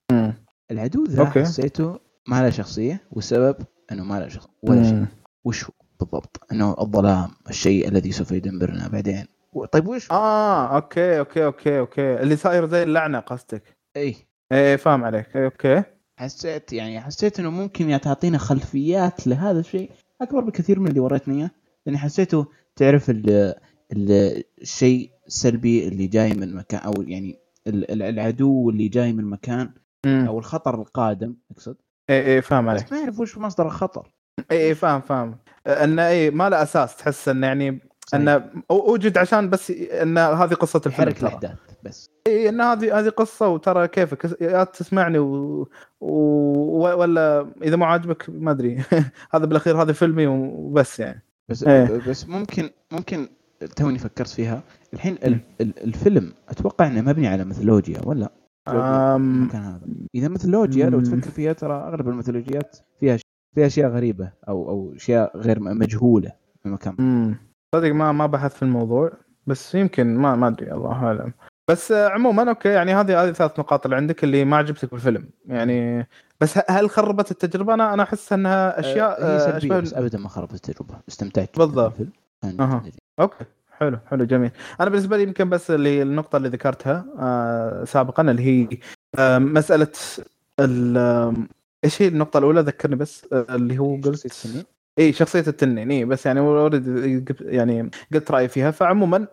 العدو ذا أوكي. حسيته ما له شخصية والسبب إنه ما له شخصيه ولا شيء. وش هو بالضبط؟ إنه الظلام الشيء الذي سوف يدمرنا بعدين. طيب وش؟ آه okay okay okay okay. اللي صاير زي اللعنة قصدك. إي. إيه فاهم عليك. okay. حسيت يعني حسيت إنه ممكن تعطينا خلفيات لهذا الشيء أكبر بكثير من اللي وريتني إياه. لاني حسيته تعرف ال- ال- الشيء السلبي اللي جاي من مكان أو يعني ال- ال- العدو اللي جاي من مكان مم. أو الخطر القادم أقصد. إيه إيه فاهم عليك. بس ما اعرف وش مصدر الخطر. إيه إيه فاهم فاهم. إنه إيه ما له أساس تحس إنه يعني إنه وجد عشان بس ان هذه قصة الفيلم يحرك الأحداث. بس. اي إن هذه هذه قصة وترى كيفك. يا تسمعني و... و... ولا إذا ما عاجبك ما أدري. هذا بالأخير هذا فيلمي وبس يعني. بس إيه. بس ممكن ممكن توني فكرت فيها. الحين ال- ال- الفيلم أتوقع إنه مبني على ميثولوجيا ولا؟ أم... المكان هذا. إذا ميثولوجيا لو. تفكر فيها ترى أغلب الميثولوجيات فيها فيها أشياء غريبة أو أو أشياء غير مجهولة في مكان. مم. صدق ما ما بحث في الموضوع بس يمكن ما ما أدري الله أعلم. بس عموما okay يعني هذه هذه ثلاث نقاط اللي عندك اللي ما عجبتك بالفيلم. يعني بس هل خربت التجربة؟ أنا أنا أحس أنها أشياء آه، هي آه، سلبية أشبه- بس ابدا ما خربت التجربة. استمتعت بالضبط. لذيذ. okay. حلو حلو جميل. أنا بالنسبة لي يمكن بس اللي النقطة اللي ذكرتها آه سابقا اللي هي آه مسألة إيش هي النقطة الأولى؟ ذكرني بس آه اللي هو قلت؟ إي شخصية التنين إي بس يعني already يعني قلت رأيي فيها فعموما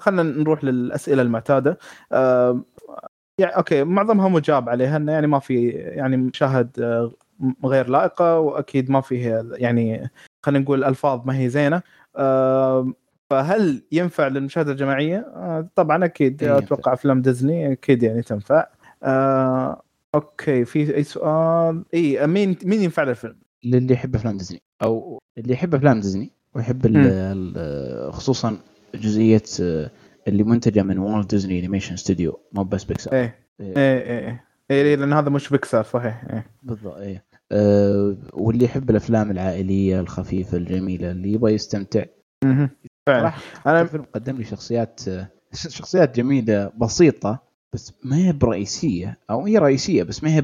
خلينا نروح للأسئلة المعتادة يعني okay معظمها مجاب عليها إنه يعني ما في يعني مشاهد آه، غير لائقة وأكيد ما فيه يعني خلينا نقول ألفاظ ما هي زينة فهل ينفع للمشاهدة الجماعية؟ آه، طبعا أكيد إيه،. أتوقع أفلام ديزني أكيد يعني تنفع. آه، okay في أي سؤال؟ إي مين مين ينفع له الفيلم؟ للي يحب أفلام ديزني أو اللي يحب أفلام ديزني ويحب خصوصا جزئية آه، اللي منتجة من Walt Disney Animation Studio مو بس بيكسار إيه. إيه. إيه إيه, إيه. لأن هذا مش بيكسار صحيح. إيه. بالضبط إيه. أه واللي يحب الأفلام العائلية الخفيفة الجميلة اللي يبغى يستمتع. فعلا. أنا الفيلم قدم لي شخصيات شخصيات جميلة بسيطة بس ما هي برئيسية أو هي رئيسية بس ما هي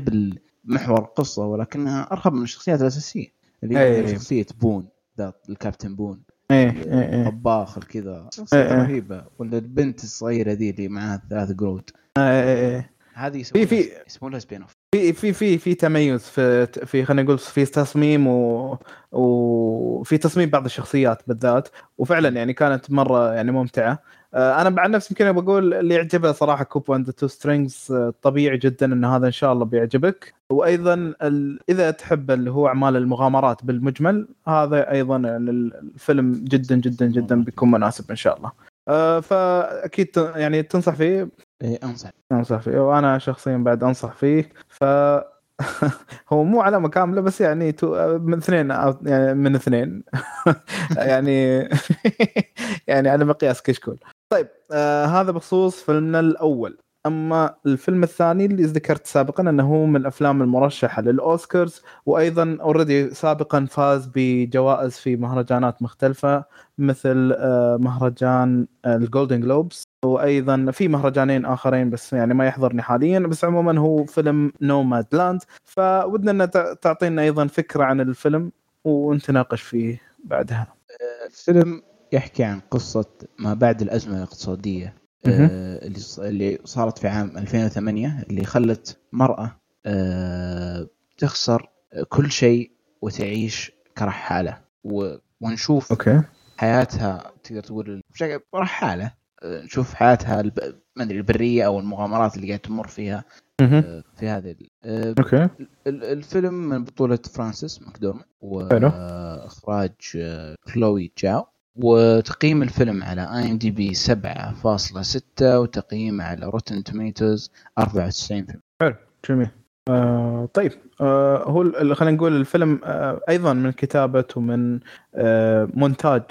بالمحور القصة ولكنها ارهب من الشخصيات الأساسية. اللي هي أي. شخصية بون ذات الكابتن Boun. إيه إيه إيه. طباخ كذا. شخصيه إيه. رهيبة. ولا البنت الصغيرة ذي اللي معاها ثلاث قرود إيه، إيه. هذه في- في- يسمون لها spin-off في في في في تميز في في خلينا نقول في تصميم و وفي تصميم بعض الشخصيات بالذات. وفعلا يعني كانت مرة يعني ممتعة. آه، أنا بعد نفسي يمكن بقول اللي يعجبه صراحة Kubo and the Two Strings طبيعي جدا إن هذا إن شاء الله بيعجبك. وأيضا ال... إذا تحب اللي هو أعمال المغامرات بالمجمل هذا أيضا الفيلم جدا جدا جدا بيكون مناسب إن شاء الله. آه، فأكيد يعني تنصح فيه؟ إيه أنصح. أنصح فيه. وأنا شخصيا بعد أنصح فيه. ف هو مو علامة كاملة بس يعني تو... من اثنين أو يعني من اثنين. يعني يعني على مقياس كشكول. طيب آه هذا بخصوص فيلمنا الأول. أما الفيلم الثاني اللي ذكرت سابقا إنه هو من الأفلام المرشحة للأوسكارز وأيضا already سابقا فاز بجوائز في مهرجانات مختلفة مثل آه مهرجان ال Golden Globes وأيضا في مهرجانين آخرين بس يعني ما يحضرني حاليا بس عموما هو فيلم Nomadland فودنا ان تع- تعطينا أيضا فكرة عن الفيلم ونتناقش فيه بعدها الفيلم يحكي عن قصة ما بعد مهم. آه، اللي ص- اللي صارت في عام 2008 اللي خلت مرأة آه، تخسر كل شيء وتعيش كرحالة ونشوف okay. حياتها تقدر تقول بشكل رحالة آه، نشوف حياتها الب... ما أدري البرية أو المغامرات اللي قاعد تمر فيها. آه، في هذه ال- آه، okay. ال- الفيلم من بطولة فرانسيس ماكدورمان. وإخراج آه، كلوي جاو. وتقييم الفيلم على IMDb 7.6 وتقييم على Rotten Tomatoes 94% جميل. آه طيب آه هو خلينا نقول الفيلم آه أيضا من كتابة ومن آه مونتاج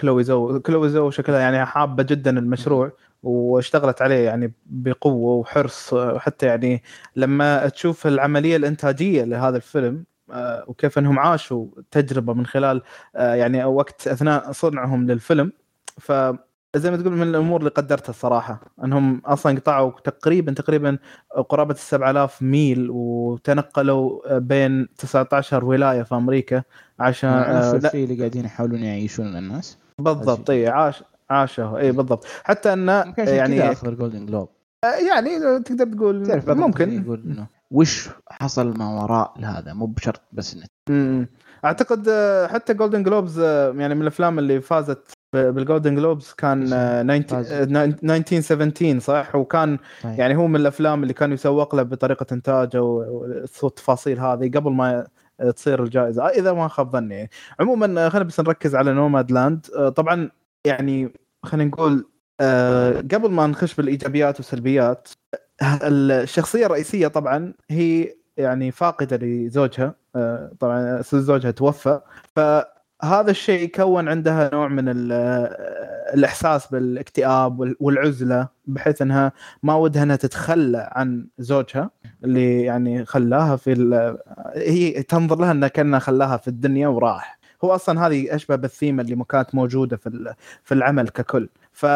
كلوي زو كلوي زو شكلها يعني حابة جدا المشروع واشتغلت عليه يعني بقوة وحرص آه، وحتى يعني لما تشوف العملية الإنتاجية لهذا الفيلم آه وكيف انهم عاشوا تجربة من خلال آه يعني وقت أثناء صنعهم للفيلم. ف زي ما تقول من الأمور اللي قدرتها الصراحة. أنهم أصلا قطعوا تقريبا تقريبا قرابة ال 7000 ميل وتنقلوا بين 19 ولاية في أمريكا عشان آه الشيء اللي قاعدين يحاولون يعيشون الناس. بالضبط اي عاش عاشوا اي بالضبط. حتى انه يعني اخذ ال Golden Globe آه، يعني تقدر تقول ممكن. يقول إنه وش حصل ما وراء هذا مو بشرط بس إنه مم. أعتقد آه، حتى Golden Globes يعني من الأفلام اللي فازت بال Golden Globes كان آه، 90 فاز. آه، 1917 صح وكان طيب. يعني هو من الأفلام اللي كان يسوق له بطريقة انتاجه والتفاصيل هذه قبل ما تصير الجائزة إذا ما خاب ظني. عموما خلينا بس نركز على Nomadland طبعا يعني خلينا نقول آه، قبل ما نخش بالإيجابيات والسلبيات الشخصية الرئيسية طبعا هي يعني فاقدة لزوجها. آه، طبعا زوجها توفى. فهذا الشيء كون عندها نوع من ال- الإحساس بالاكتئاب وال- والعزلة بحيث إنها ما ودها إنها تتخلى عن زوجها اللي يعني خلاها في ال- هي تنظر لها انه كانه خلاها في الدنيا وراح. هو أصلا هذه أشبه بالثيمه اللي كانت موجودة في في العمل ككل. ف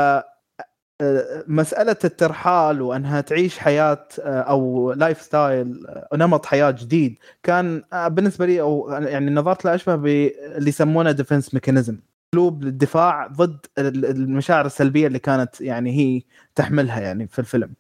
مسألة الترحال وأنها تعيش حياة آه، أو lifestyle آه، نمط حياة جديد كان آه، بالنسبة لي أو يعني نظرت له أشبه باللي يسمونه defense mechanism أسلوب للدفاع ضد ال- المشاعر السلبية اللي كانت يعني هي تحملها يعني في الفيلم.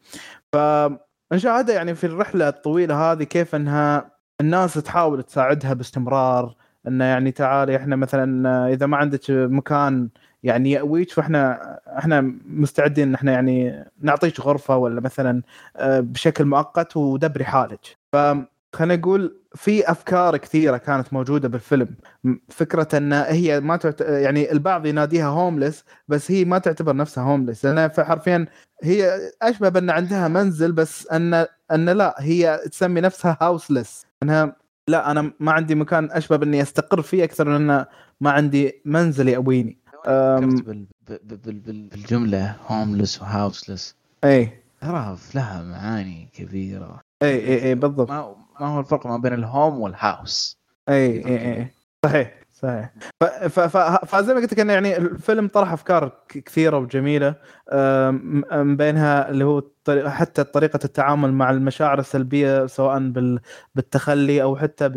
فنشاهدها يعني في الرحلة الطويلة هذه كيف أنها الناس تحاول تساعدها باستمرار إنه يعني تعالي إحنا مثلا إذا ما عندك مكان يعني يأويك فاحنا إحنا مستعدين إن إحنا يعني نعطيك غرفة ولا مثلا آه، بشكل مؤقت ودبري حالك. فخلينا نقول في أفكار كثيرة كانت موجودة بالفيلم. فكرة إن هي ما تعت... يعني البعض يناديها هوملس بس هي ما تعتبر نفسها هوملس لانها ف- حرفيا هي أشبه بأن عندها منزل بس أن أن لا هي تسمي نفسها houseless إنها لا أنا ما عندي مكان أشبه بأني أستقر فيه أكثر من أن ما عندي منزل يأويني. أم، فكرت بال- بالجملة homeless و houseless إي. ترى لها معاني كبيرة. إي إي إي بالضبط. ما ما هو الفرق ما بين ال home وال house إي إي إي. صحيح صحيح. فزي ما قلت لك إنه يعني الفيلم طرح أفكار كثيرة وجميلة من بينها اللي هو حتى طريقة التعامل مع المشاعر السلبية سواء بالتخلي أو حتى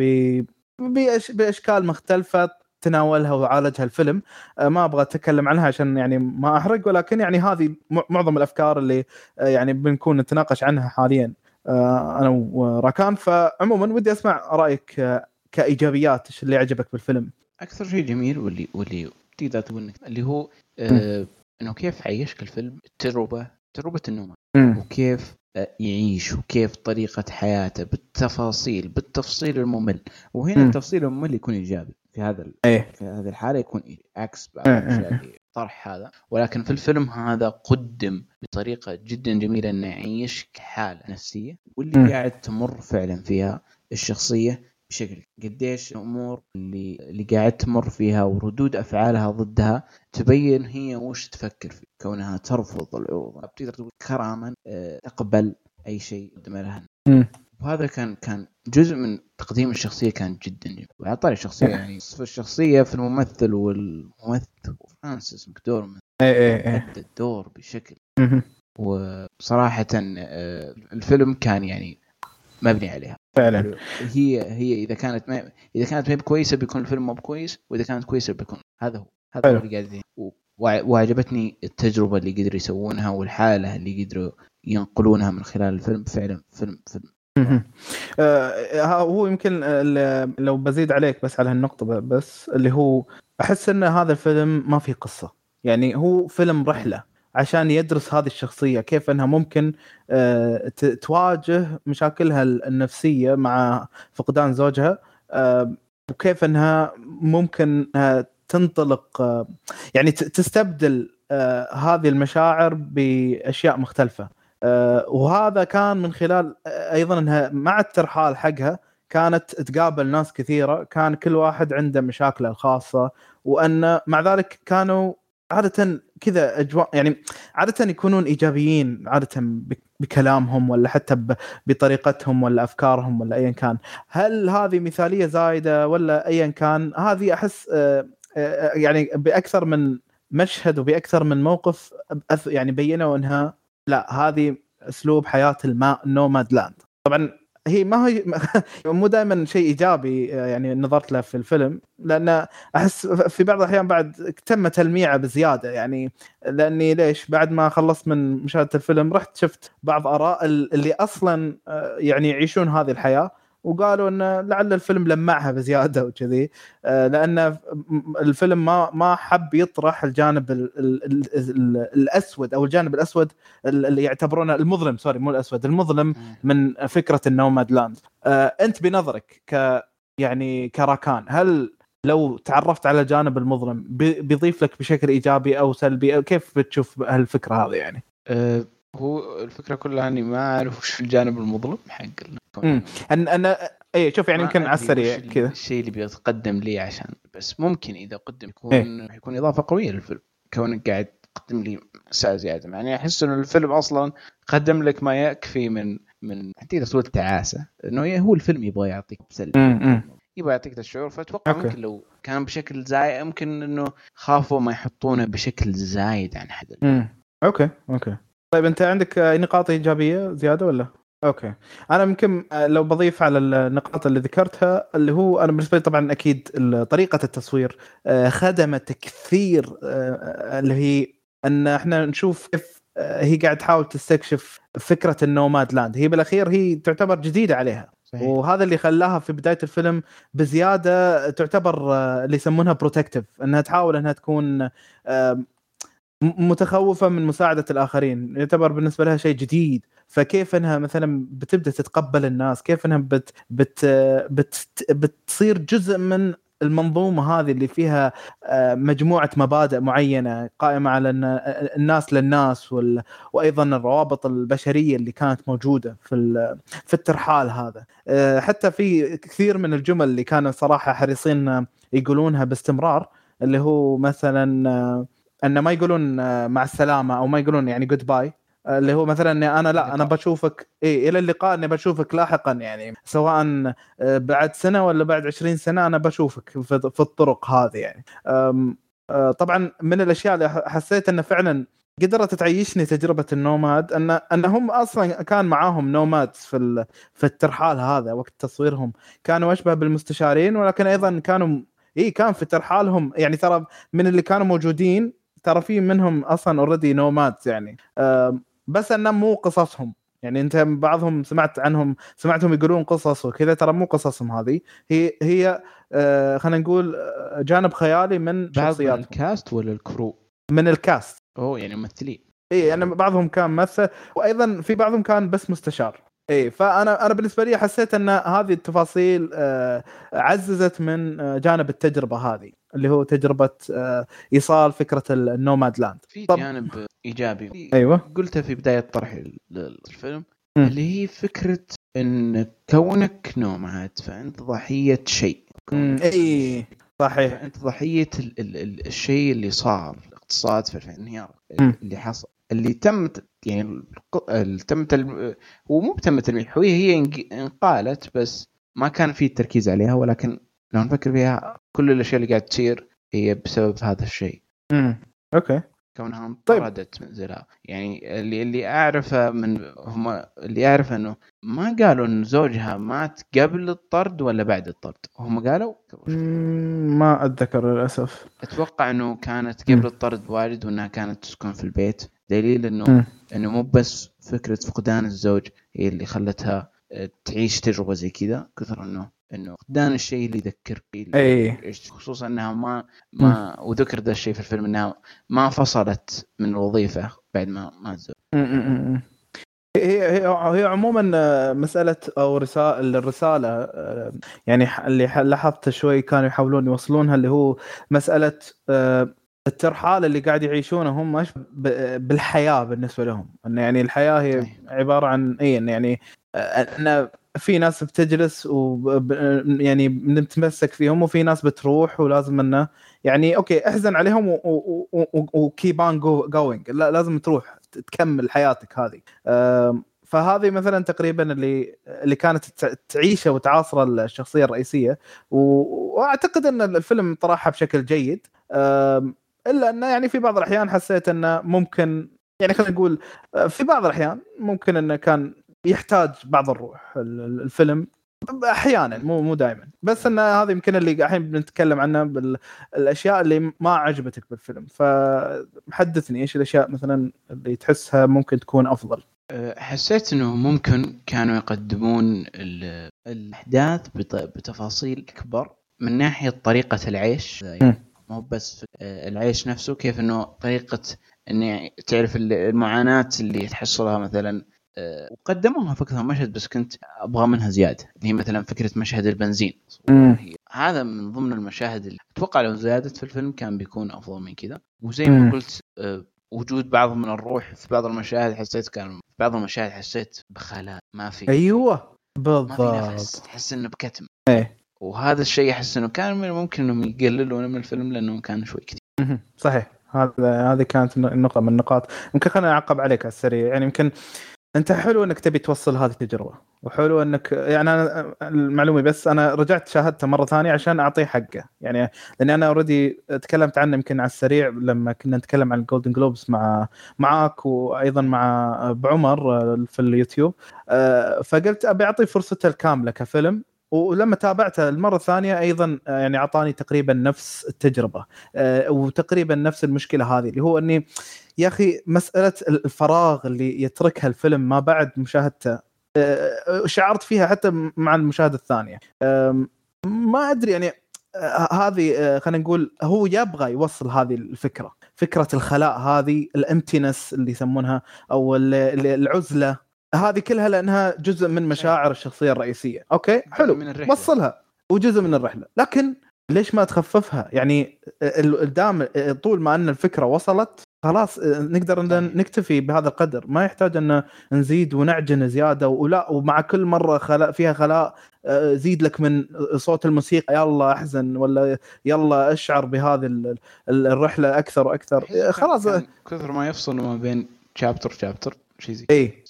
بأشكال مختلفة. تناولها وعالجها الفيلم. ما أبغى أتكلم عنها عشان يعني ما أحرق ولكن يعني هذه معظم الأفكار اللي يعني بنكون نتناقش عنها حاليا. أنا وراكان. فعموما ودي أسمع رأيك كإيجابيات إيش اللي عجبك بالفيلم؟ أكثر شيء جميل واللي واللي تقدر تقول اللي هو آه إنه كيف عيشك الفيلم التجربة تجربة النوم وكيف آه يعيش وكيف طريقة حياته بالتفاصيل بالتفصيل الممل وهنا م. التفصيل الممل يكون إيجابي في هذا أيه. في هذه الحالة يكون عكس بعض الأشياء طرح هذا ولكن في الفيلم هذا قدم بطريقة جدا جميلة إنه يعيشك حاله نفسية واللي م. قاعد تمر فعلا فيها الشخصية بشكل قديش الأمور اللي اللي قاعد تمر فيها وردود أفعالها ضدها تبين هي وش تفكر فيه كونها ترفض العروض. بتقدر تقول كرامة آه، تقبل أي شيء قدم لها. وهذا كان كان جزء من تقديم الشخصية كان جدا جميل. وعلى طاري الشخصية يعني الشخصية في الممثل والممثل فرانسيس مكدورمان اي اي اي الدور بشكل. وصراحه آه، الفيلم كان يعني مبني عليها. فعلا. هي هي إذا كانت ما إذا كانت ما كويسه بيكون الفيلم مو كويس وإذا كانت كويسة بيكون هذا هو. هذا هو اللي قاعدين وعجبتني التجربة اللي قدروا يسوونها والحالة اللي قدروا ينقلونها من خلال الفيلم. فعلا فيلم فيلم. آه هو يمكن لو بزيد عليك بس على هالنقطة بس اللي هو أحس إن هذا الفيلم ما في قصة. يعني هو فيلم رحلة. عشان يدرس هذه الشخصية كيف إنها ممكن آه، تواجه مشاكلها النفسية مع فقدان زوجها آه، وكيف إنها ممكن آه، تنطلق يعني تستبدل هذه المشاعر بأشياء مختلفة. وهذا كان من خلال أيضا إنها مع الترحال حقها كانت تقابل ناس كثيرة كان كل واحد عنده مشاكله الخاصة وأن مع ذلك كانوا عاده كذا أجواء يعني عاده يكونون إيجابيين عاده بكلامهم ولا حتى بطريقتهم ولا أفكارهم ولا ايا كان. هل هذه مثالية زايدة ولا ايا كان؟ هذه أحس آه، آه، يعني بأكثر من مشهد وبأكثر من موقف يعني بينوا إنها لا هذه أسلوب حياة الماء نوماد لاند طبعا هي ما هي مو دائما شيء إيجابي آه، يعني نظرت له في الفيلم لأن أحس في بعض الأحيان بعد تم تلميعه بزيادة يعني لأني ليش؟ بعد ما خلصت من مشاهدة الفيلم رحت شفت بعض آراء اللي أصلا آه، يعني يعيشون هذه الحياة. وقالوا إن لعل الفيلم لمعها بزيادة وكذي. آه، لأن الفيلم ما ما حب يطرح الجانب ال ال ال الأسود أو الجانب الأسود اللي يعتبرونه المظلم sorry مو الأسود المظلم من فكرة ال Nomadland. آه، أنت بنظرك ك يعني كراكان هل لو تعرفت على الجانب المظلم بيضيف لك بشكل إيجابي أو سلبي؟ كيف بتشوف هالفكرة هذه يعني؟ أه هو الفكرة كلها إني ما أعرف وش الجانب المظلم حق امم أنا أنا اي شوف يعني يمكن على السريع كذا. الشيء اللي بيتقدم لي عشان بس ممكن إذا قدم يكون إيه؟ يكون إضافة قوية للفيلم. كونك قاعد تقدم لي تعاسه زياده يعني أحس انه الفيلم أصلا قدم لك ما يكفي من من تقدر تقول تعاسه إنه هو الفيلم يبغى يعطيك سلبي يبغى يعطيك الشعور. فأتوقع okay. ممكن لو كان بشكل زايد ممكن إنه خافوا ما يحطونه بشكل زايد عن حد. okay okay. طيب أنت عندك نقاط إيجابية زيادة ولا؟ okay. أنا يمكن لو بضيف على النقاط اللي ذكرتها اللي هو أنا بالنسبة لي طبعا أكيد طريقة التصوير آه، خدمت كثير آه، اللي هي أن إحنا نشوف كيف آه، هي قاعد تحاول تستكشف فكرة ال Nomadland. هي بالأخير هي تعتبر جديدة عليها. صحيح. وهذا اللي خلاها في بداية الفيلم بزيادة تعتبر اللي يسمونها بروتكتيف إنها تحاول إنها تكون متخوفة من مساعدة الآخرين. يعتبر بالنسبة لها شيء جديد. فكيف إنها مثلا بتبدأ تتقبل الناس؟ كيف إنها بت بت بت بتصير جزء من المنظومة هذه اللي فيها آه، مجموعة مبادئ معينة قائمة على الناس للناس وأيضا الروابط البشرية اللي كانت موجودة في في الترحال هذا. آه، حتى في كثير من الجمل اللي كانوا صراحة حريصين يقولونها باستمرار اللي هو مثلا انه ما يقولون آه، مع السلامة أو ما يقولون يعني جود باي اللي هو مثلا إني أنا لا أنا بشوفك اي إلى اللقاء إني بشوفك لاحقا يعني سواء آه، بعد سنة ولا بعد 20 سنة أنا بشوفك في, في الطرق هذه يعني. آه، طبعا من الأشياء اللي حسيت إنه فعلا قدرت تعيشني تجربة ال nomad ان ان هم أصلا كان معاهم nomad في في الترحال هذا وقت تصويرهم. كانوا أشبه بالمستشارين ولكن أيضا كانوا اي كان في ترحالهم. يعني ترى من اللي كانوا موجودين ترى في منهم أصلا already nomad يعني. بس أنه مو قصصهم. يعني أنت بعضهم سمعت عنهم سمعتهم يقولون قصص وكذا ترى مو قصصهم هذه. هي هي آه خلينا نقول آه، جانب خيالي من شخصيات ال cast ولا ال crew؟ من ال cast. أوه يعني ممثلين. اي يعني بعضهم كان ممثل وأيضا في بعضهم كان بس مستشار. اي فانا أنا بالنسبة لي حسيت إن هذه التفاصيل آه عززت من آه، جانب التجربة هذه اللي هو تجربة آه، إيصال فكرة ال Nomadland. في جانب إيجابي. أيوه. قلتها في بداية طرحي للفيلم م. اللي هي فكرة إن كونك nomad فأنت ضحية شيء. اي صحيح. انت ضحية ال ال ال الشيء اللي صار الاقتصاد في الانهيار اللي حصل. اللي تم يعني تم تل... هو مو تم تلميح هي هي إنقالت بس ما كان في تركيز عليها ولكن لو نفكر فيها كل الأشياء اللي قاعد تصير هي بسبب هذا الشيء. امم أوكي. كونها انطردت طيب. منزلها يعني اللي اللي أعرفه من هم اللي أعرفه إنه ما قالوا إن زوجها مات قبل الطرد ولا بعد الطرد. هم قالوا ما أتذكر للأسف. أتوقع إنه كانت قبل الطرد واجد وإنها كانت تسكن في البيت. دليل إنه إنه مو بس فكرة فقدان الزوج هي اللي خلتها آه، تعيش تجربة زي كذا كثر إنه إنه فقدان الشيء اللي يذكر فيه اي خصوصا إنها ما ما وذكر ذا الشيء في الفيلم إنها ما فصلت من الوظيفة بعد ما ما تزوج. هي هي هي عموما آه، مسألة أو رساله الرسالة آه، يعني اللي لاحظت شوي كانوا يحاولون يوصلونها اللي هو مسألة الترحال اللي قاعد يعيشونه هم بالحياة بالنسبة لهم. انه يعني الحياة هي عبارة عن اي يعني إن في ناس بتجلس و يعني بنتمسك فيهم وفي ناس بتروح ولازم إنه يعني أوكي احزن عليهم و keep on going لا لازم تروح تكمل حياتك هذه. فهذه مثلا تقريبا اللي اللي كانت تعيشه وتعاصره الشخصية الرئيسية. وأعتقد إن الفيلم طرحها بشكل جيد. إلا أنه يعني في بعض الأحيان حسيت أنه ممكن يعني خلينا نقول في بعض الأحيان ممكن أنه كان يحتاج بعض الروح الفيلم أحيانا مو مو دائما بس أن هذه يمكن اللي الحين بنتكلم عنها بالاشياء اللي ما عجبتك بالفيلم. فحدثني إيش الأشياء مثلا اللي تحسها ممكن تكون أفضل؟ أه، حسيت إنه ممكن كانوا يقدمون الأحداث بتفاصيل أكبر من ناحية طريقة العيش. مو بس أه، العيش نفسه كيف إنه طريقة إني تعرف المعاناة اللي تحصلها مثلا وقدموها في أكثر مشهد بس كنت أبغى منها زيادة اللي هي مثلا فكرة مشهد البنزين. هذا من ضمن المشاهد اللي أتوقع لو زادت في الفيلم كان بيكون أفضل من كذا. وزي ما قلت آه، وجود بعض من الروح في بعض المشاهد حسيت كان في بعض المشاهد حسيت بخلاء ما في أيوه بالضبط ما في نفس تحس إنه بكتم. إيه. وهذا الشيء أحس إنه كان ممكن إنهم يقللونه من الفيلم لأنه كان شوي كثير صحيح. هذا هذه كانت نقطة من النقاط. يمكن خليني اعقب عليك على السريع. يعني يمكن أنت حلو إنك تبي توصل هذه التجربة وحلو انك يعني أنا المعلومة بس أنا رجعت شاهدته مرة ثانية عشان أعطيه حقه. يعني لأني أنا already تكلمت عنه يمكن على السريع لما كنا نتكلم عن ال Golden Globes مع معاك وأيضا مع بعمر في اليوتيوب. آه، فقلت أبي أعطيه فرصته الكاملة كفيلم. ولما تابعته المرة الثانية أيضا يعني أعطاني تقريبا نفس التجربة. آه، وتقريبا نفس المشكلة هذه اللي هو إني يا أخي مسألة الفراغ اللي يتركها الفيلم ما بعد مشاهدته آه، شعرت فيها حتى مع المشاهدة الثانية. ما أدري يعني آه، هذه خلينا نقول هو يبغى يوصل هذه الفكرة فكرة الخلاء هذه الأمتنس اللي يسمونها أو العزلة. هذه كلها لأنها جزء من مشاعر الشخصية الرئيسية. أوكي؟ حلو. من وصلها. وجزء من الرحلة. لكن ليش ما تخففها؟ يعني دام طول ما أن الفكرة وصلت خلاص آه، نقدر نكتفي بهذا القدر. ما يحتاج إن نزيد ونعجن زيادة. ولا ومع كل مرة خلاء فيها خلاء آه، زيد لك من صوت الموسيقى. يلا أحزن ولا يلا أشعر بهذه ال- ال- الرحلة أكثر وأكثر. آه، خلاص كثر ما يفصلوا ما بين chapter chapter شيء زي اي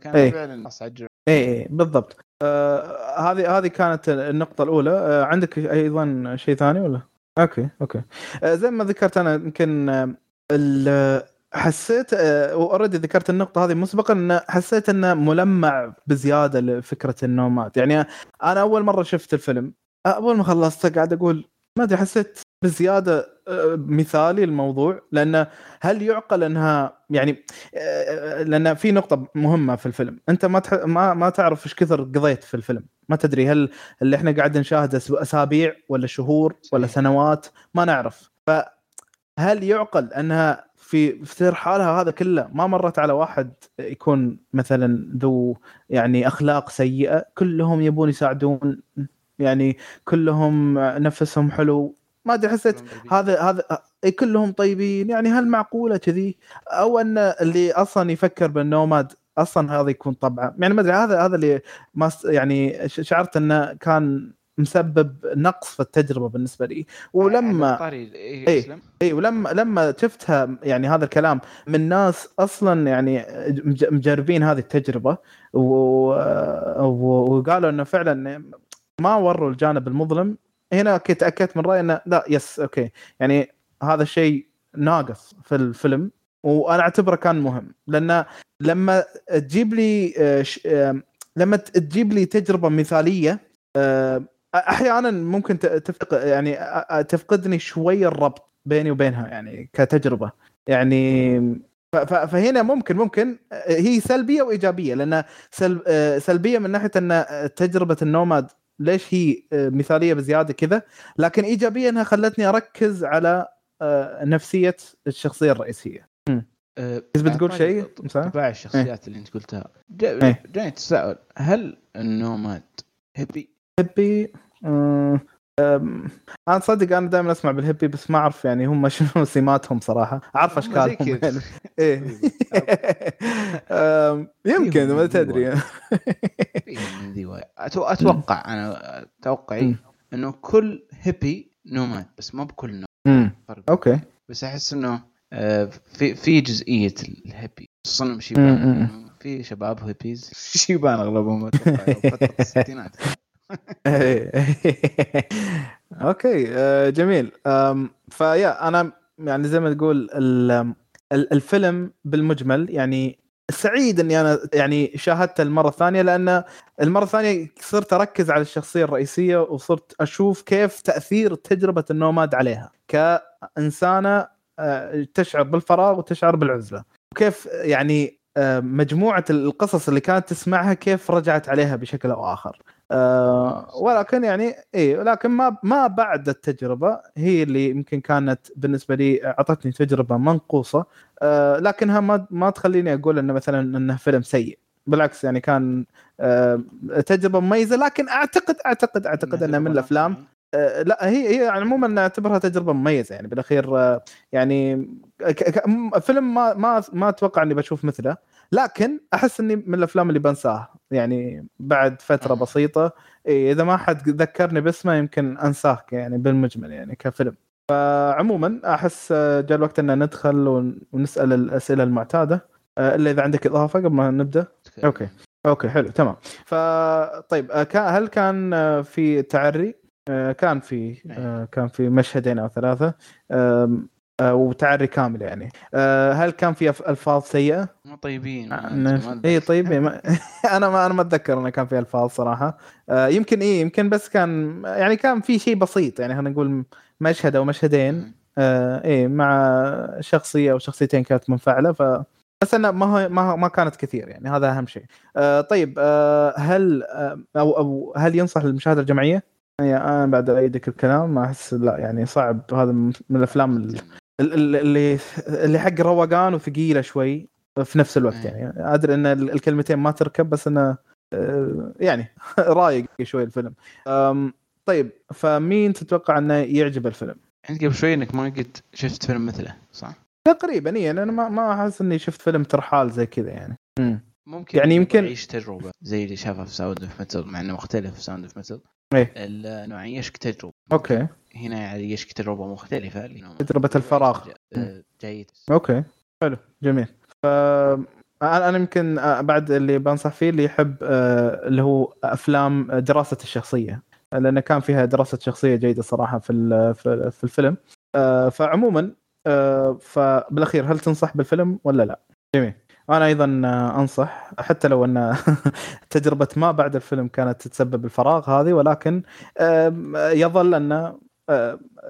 كان إيه. فعلا اصعد اي اي بالضبط. آه، هذه هذه كانت النقطة الأولى. آه، عندك أيضا شيء ثاني ولا؟ okay okay. آه، زي ما ذكرت أنا يمكن آه، ال- حسيت اوريدي ذكرت النقطة هذه مسبقا إن حسيت إنه ملمع بزيادة لفكرة النومات، يعني أنا أول مرة شفت الفيلم أول ما خلصت قاعد أقول ما أدري حسيت بزيادة آه، مثالي الموضوع لأنه هل يعقل أنها يعني آه، لأن في نقطة مهمة في الفيلم. أنت ما تح... ما ما تعرف إيش كثر قضيت في الفيلم. ما تدري هل اللي إحنا قاعد نشاهده أسابيع ولا شهور ولا. سنوات ما نعرف. فهل يعقل أنها في في سير حالها هذا كله ما مرت على واحد يكون مثلا ذو يعني أخلاق سيئة؟ كلهم يبون يساعدون يعني كلهم نفسهم حلو ما أدري حسيت هذا هذا إيه كلهم طيبين يعني هل معقوله كذي أو أن اللي أصلا يفكر بالنوماد أصلا هذا يكون طبعه يعني ما أدري هذا هذا اللي ما يعني شعرت أنه كان مسبب نقص في التجربة بالنسبة لي ولما اي إيه. إيه. اي ولما لما شفتها يعني هذا الكلام من ناس أصلا يعني مج- مجربين هذه التجربة. و... وقالوا إنه فعلا ما وروا الجانب المظلم هنا okay تاكدت من رايي انه لا yes okay يعني هذا الشيء ناقص في الفيلم وأنا اعتبره كان مهم. لأن لما تجيب لي آه، آه، لما تجيب لي تجربة مثالية آه، أحيانا ممكن تفق يعني تفقدني شوي الربط بيني وبينها يعني كتجربة. يعني فهنا ممكن ممكن هي سلبية وإيجابية. لأن سلب سلبية من ناحية أن تجربة النوماد ليش هي آه، مثالية بزيادة كذا؟ لكن إيجابية إنها خلتني أركز على آه، نفسية الشخصية الرئيسية. آه، بس بتقول على شيء؟ طباع الشخصيات اللي أنت قلتها. جا- إيه. جاني تساؤل. هل النوماد هبي؟ هيبي آه، آم، أنا تصدق أنا دائما أسمع بالهيبي بس ما أعرف يعني هم شنو سماتهم صراحة. أعرف أشكالهم. يعني. إيه. آم، يمكن ما تدري. أتوقع أنا توقعي. إنه كل هيبي نوماد بس ما بكل فرق. okay. بس أحس إنه آه، في في جزئية ال hippie. خصوصا شيبان. في شباب هيبيز. شيبان أغلبهم أتوقع الستينات. okay آه، جميل. فيا أنا يعني زي ما تقول ال- ال- الفيلم بالمجمل يعني سعيد إني أنا يعني شاهدته المرة الثانية لأن المرة الثانية صرت أركز على الشخصية الرئيسية وصرت أشوف كيف تأثير تجربة ال nomad عليها كإنسانة آه، تشعر بالفراغ وتشعر بالعزلة. وكيف يعني آه، مجموعة القصص اللي كانت تسمعها كيف رجعت عليها بشكل أو آخر. آه، ولكن يعني اي ولكن ما ما بعد التجربة هي اللي يمكن كانت بالنسبة لي أعطتني تجربة منقوصة. آه، لكنها ما ما تخليني أقول انه مثلا إنه فيلم سيء. بالعكس يعني كان آه، تجربة مميزة لكن اعتقد اعتقد أعتقد انه من الأفلام. آه، لا هي هي عموما نعتبرها تجربة مميزة يعني بالأخير آه، يعني فيلم ما ما ما أتوقع إني بشوف مثله. لكن أحس إني من الأفلام اللي بنساها. يعني بعد فترة. بسيطة إيه إذا ما حد ذكرني باسمه يمكن أنساه يعني بالمجمل يعني كفيلم. فعموما أحس آه، جاء الوقت إن ندخل ون- ونسأل الأسئلة المعتادة. آه، إلا إذا عندك إضافة قبل ما نبدأ؟ okay. okay. حلو تمام. فطيب آه، هل كان في تعري؟ كان في آه، كان في مشهدين أو ثلاثة؟ وتعري كامل يعني آه، هل كان في ألفاظ سيئة ما طيبين آه، اي أتذكر. طيب ما أنا ما أنا ما أتذكر إنه كان في ألفاظ صراحة آه، يمكن إيه يمكن بس كان يعني كان في شيء بسيط يعني خلينا نقول مشهد أو مشهدين. آه إيه مع شخصية أو شخصيتين كانت منفعلة ف بس إنه ما هو ما ما كانت كثير يعني هذا أهم شيء. آه طيب آه هل آه أو أو هل ينصح للمشاهدة الجماعية؟ يعني أنا بعد إيدك الكلام ما أحس لا يعني صعب هذا من الأفلام ال- ال- ال- اللي اللي حق روقان وثقيلة شوي في نفس الوقت إيه. يعني أدري إن ال- الكلمتين ما تركب بس إنه آه، يعني رايق شوي الفيلم. طيب فمين تتوقع إنه يعجب الفيلم؟ أنت قبل شوي إنك ما قد شفت فيلم مثله صح؟ تقريبا اي أنا ما ما أحس إني شفت فيلم ترحال زي كذا يعني مم. ممكن يعني يمكن- يعيش تجربة زي اللي شافها في Sound of Metal مع إنه مختلف في Sound of Metal إيه. انه يعيشك تجربه okay هنا يعيشك تجربه مختلفة لأنه تجربة الفراغ. جيد okay. حلو. جميل. ف أنا يمكن بعد اللي بنصح فيه اللي يحب اللي هو أفلام دراسه الشخصية. لأن كان فيها دراسة شخصية جيدة صراحة في في في الفيلم. فعموما فبالاخير هل تنصح بالفيلم ولا لا؟ جميل. أنا أيضا أنصح حتى لو أن تجربة ما بعد الفيلم كانت تتسبب الفراغ هذه ولكن يظل أن آه،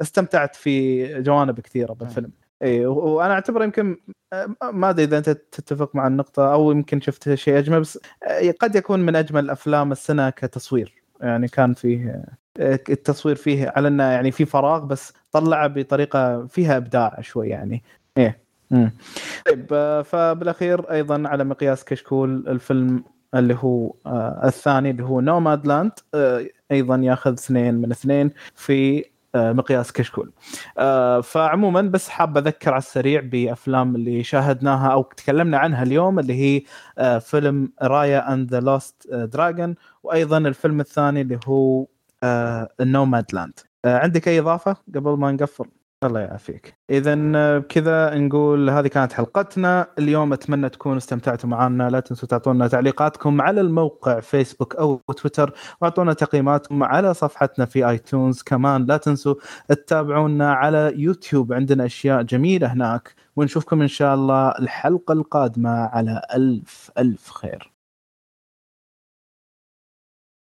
استمتعت في جوانب كثيرة بالفيلم. اي وأنا أعتبره يمكن آه، ما أدري إذا أنت تتفق مع النقطة أو يمكن شفت شيء أجمل بس آه، قد يكون من أجمل أفلام السنة كتصوير. يعني كان فيه آه، التصوير فيه على إنه يعني في فراغ بس طلعه بطريقة فيها إبداع شوي يعني. إيه. مم. طيب آه، فبالأخير أيضا على مقياس كشكول الفيلم اللي هو آه الثاني اللي هو نوماد لاند آه أيضا ياخذ اثنين من اثنين في آه مقياس كشكول. آه فعموما بس حاب أذكر على السريع بأفلام اللي شاهدناها أو تكلمنا عنها اليوم اللي هي آه فيلم Raya and the Last Dragon وأيضا الفيلم الثاني اللي هو آه Nomadland آه عندك أي إضافة قبل ما نقفل؟ الله يعافيك. اذا بكذا نقول هذه كانت حلقتنا. اليوم أتمنى تكونوا استمتعتوا معنا. لا تنسوا تعطونا تعليقاتكم على الموقع فيسبوك أو تويتر وأعطونا تقييماتكم على صفحتنا في آيتونز. كمان لا تنسوا تتابعونا على يوتيوب. عندنا أشياء جميلة هناك ونشوفكم إن شاء الله الحلقة القادمة. على ألف ألف خير.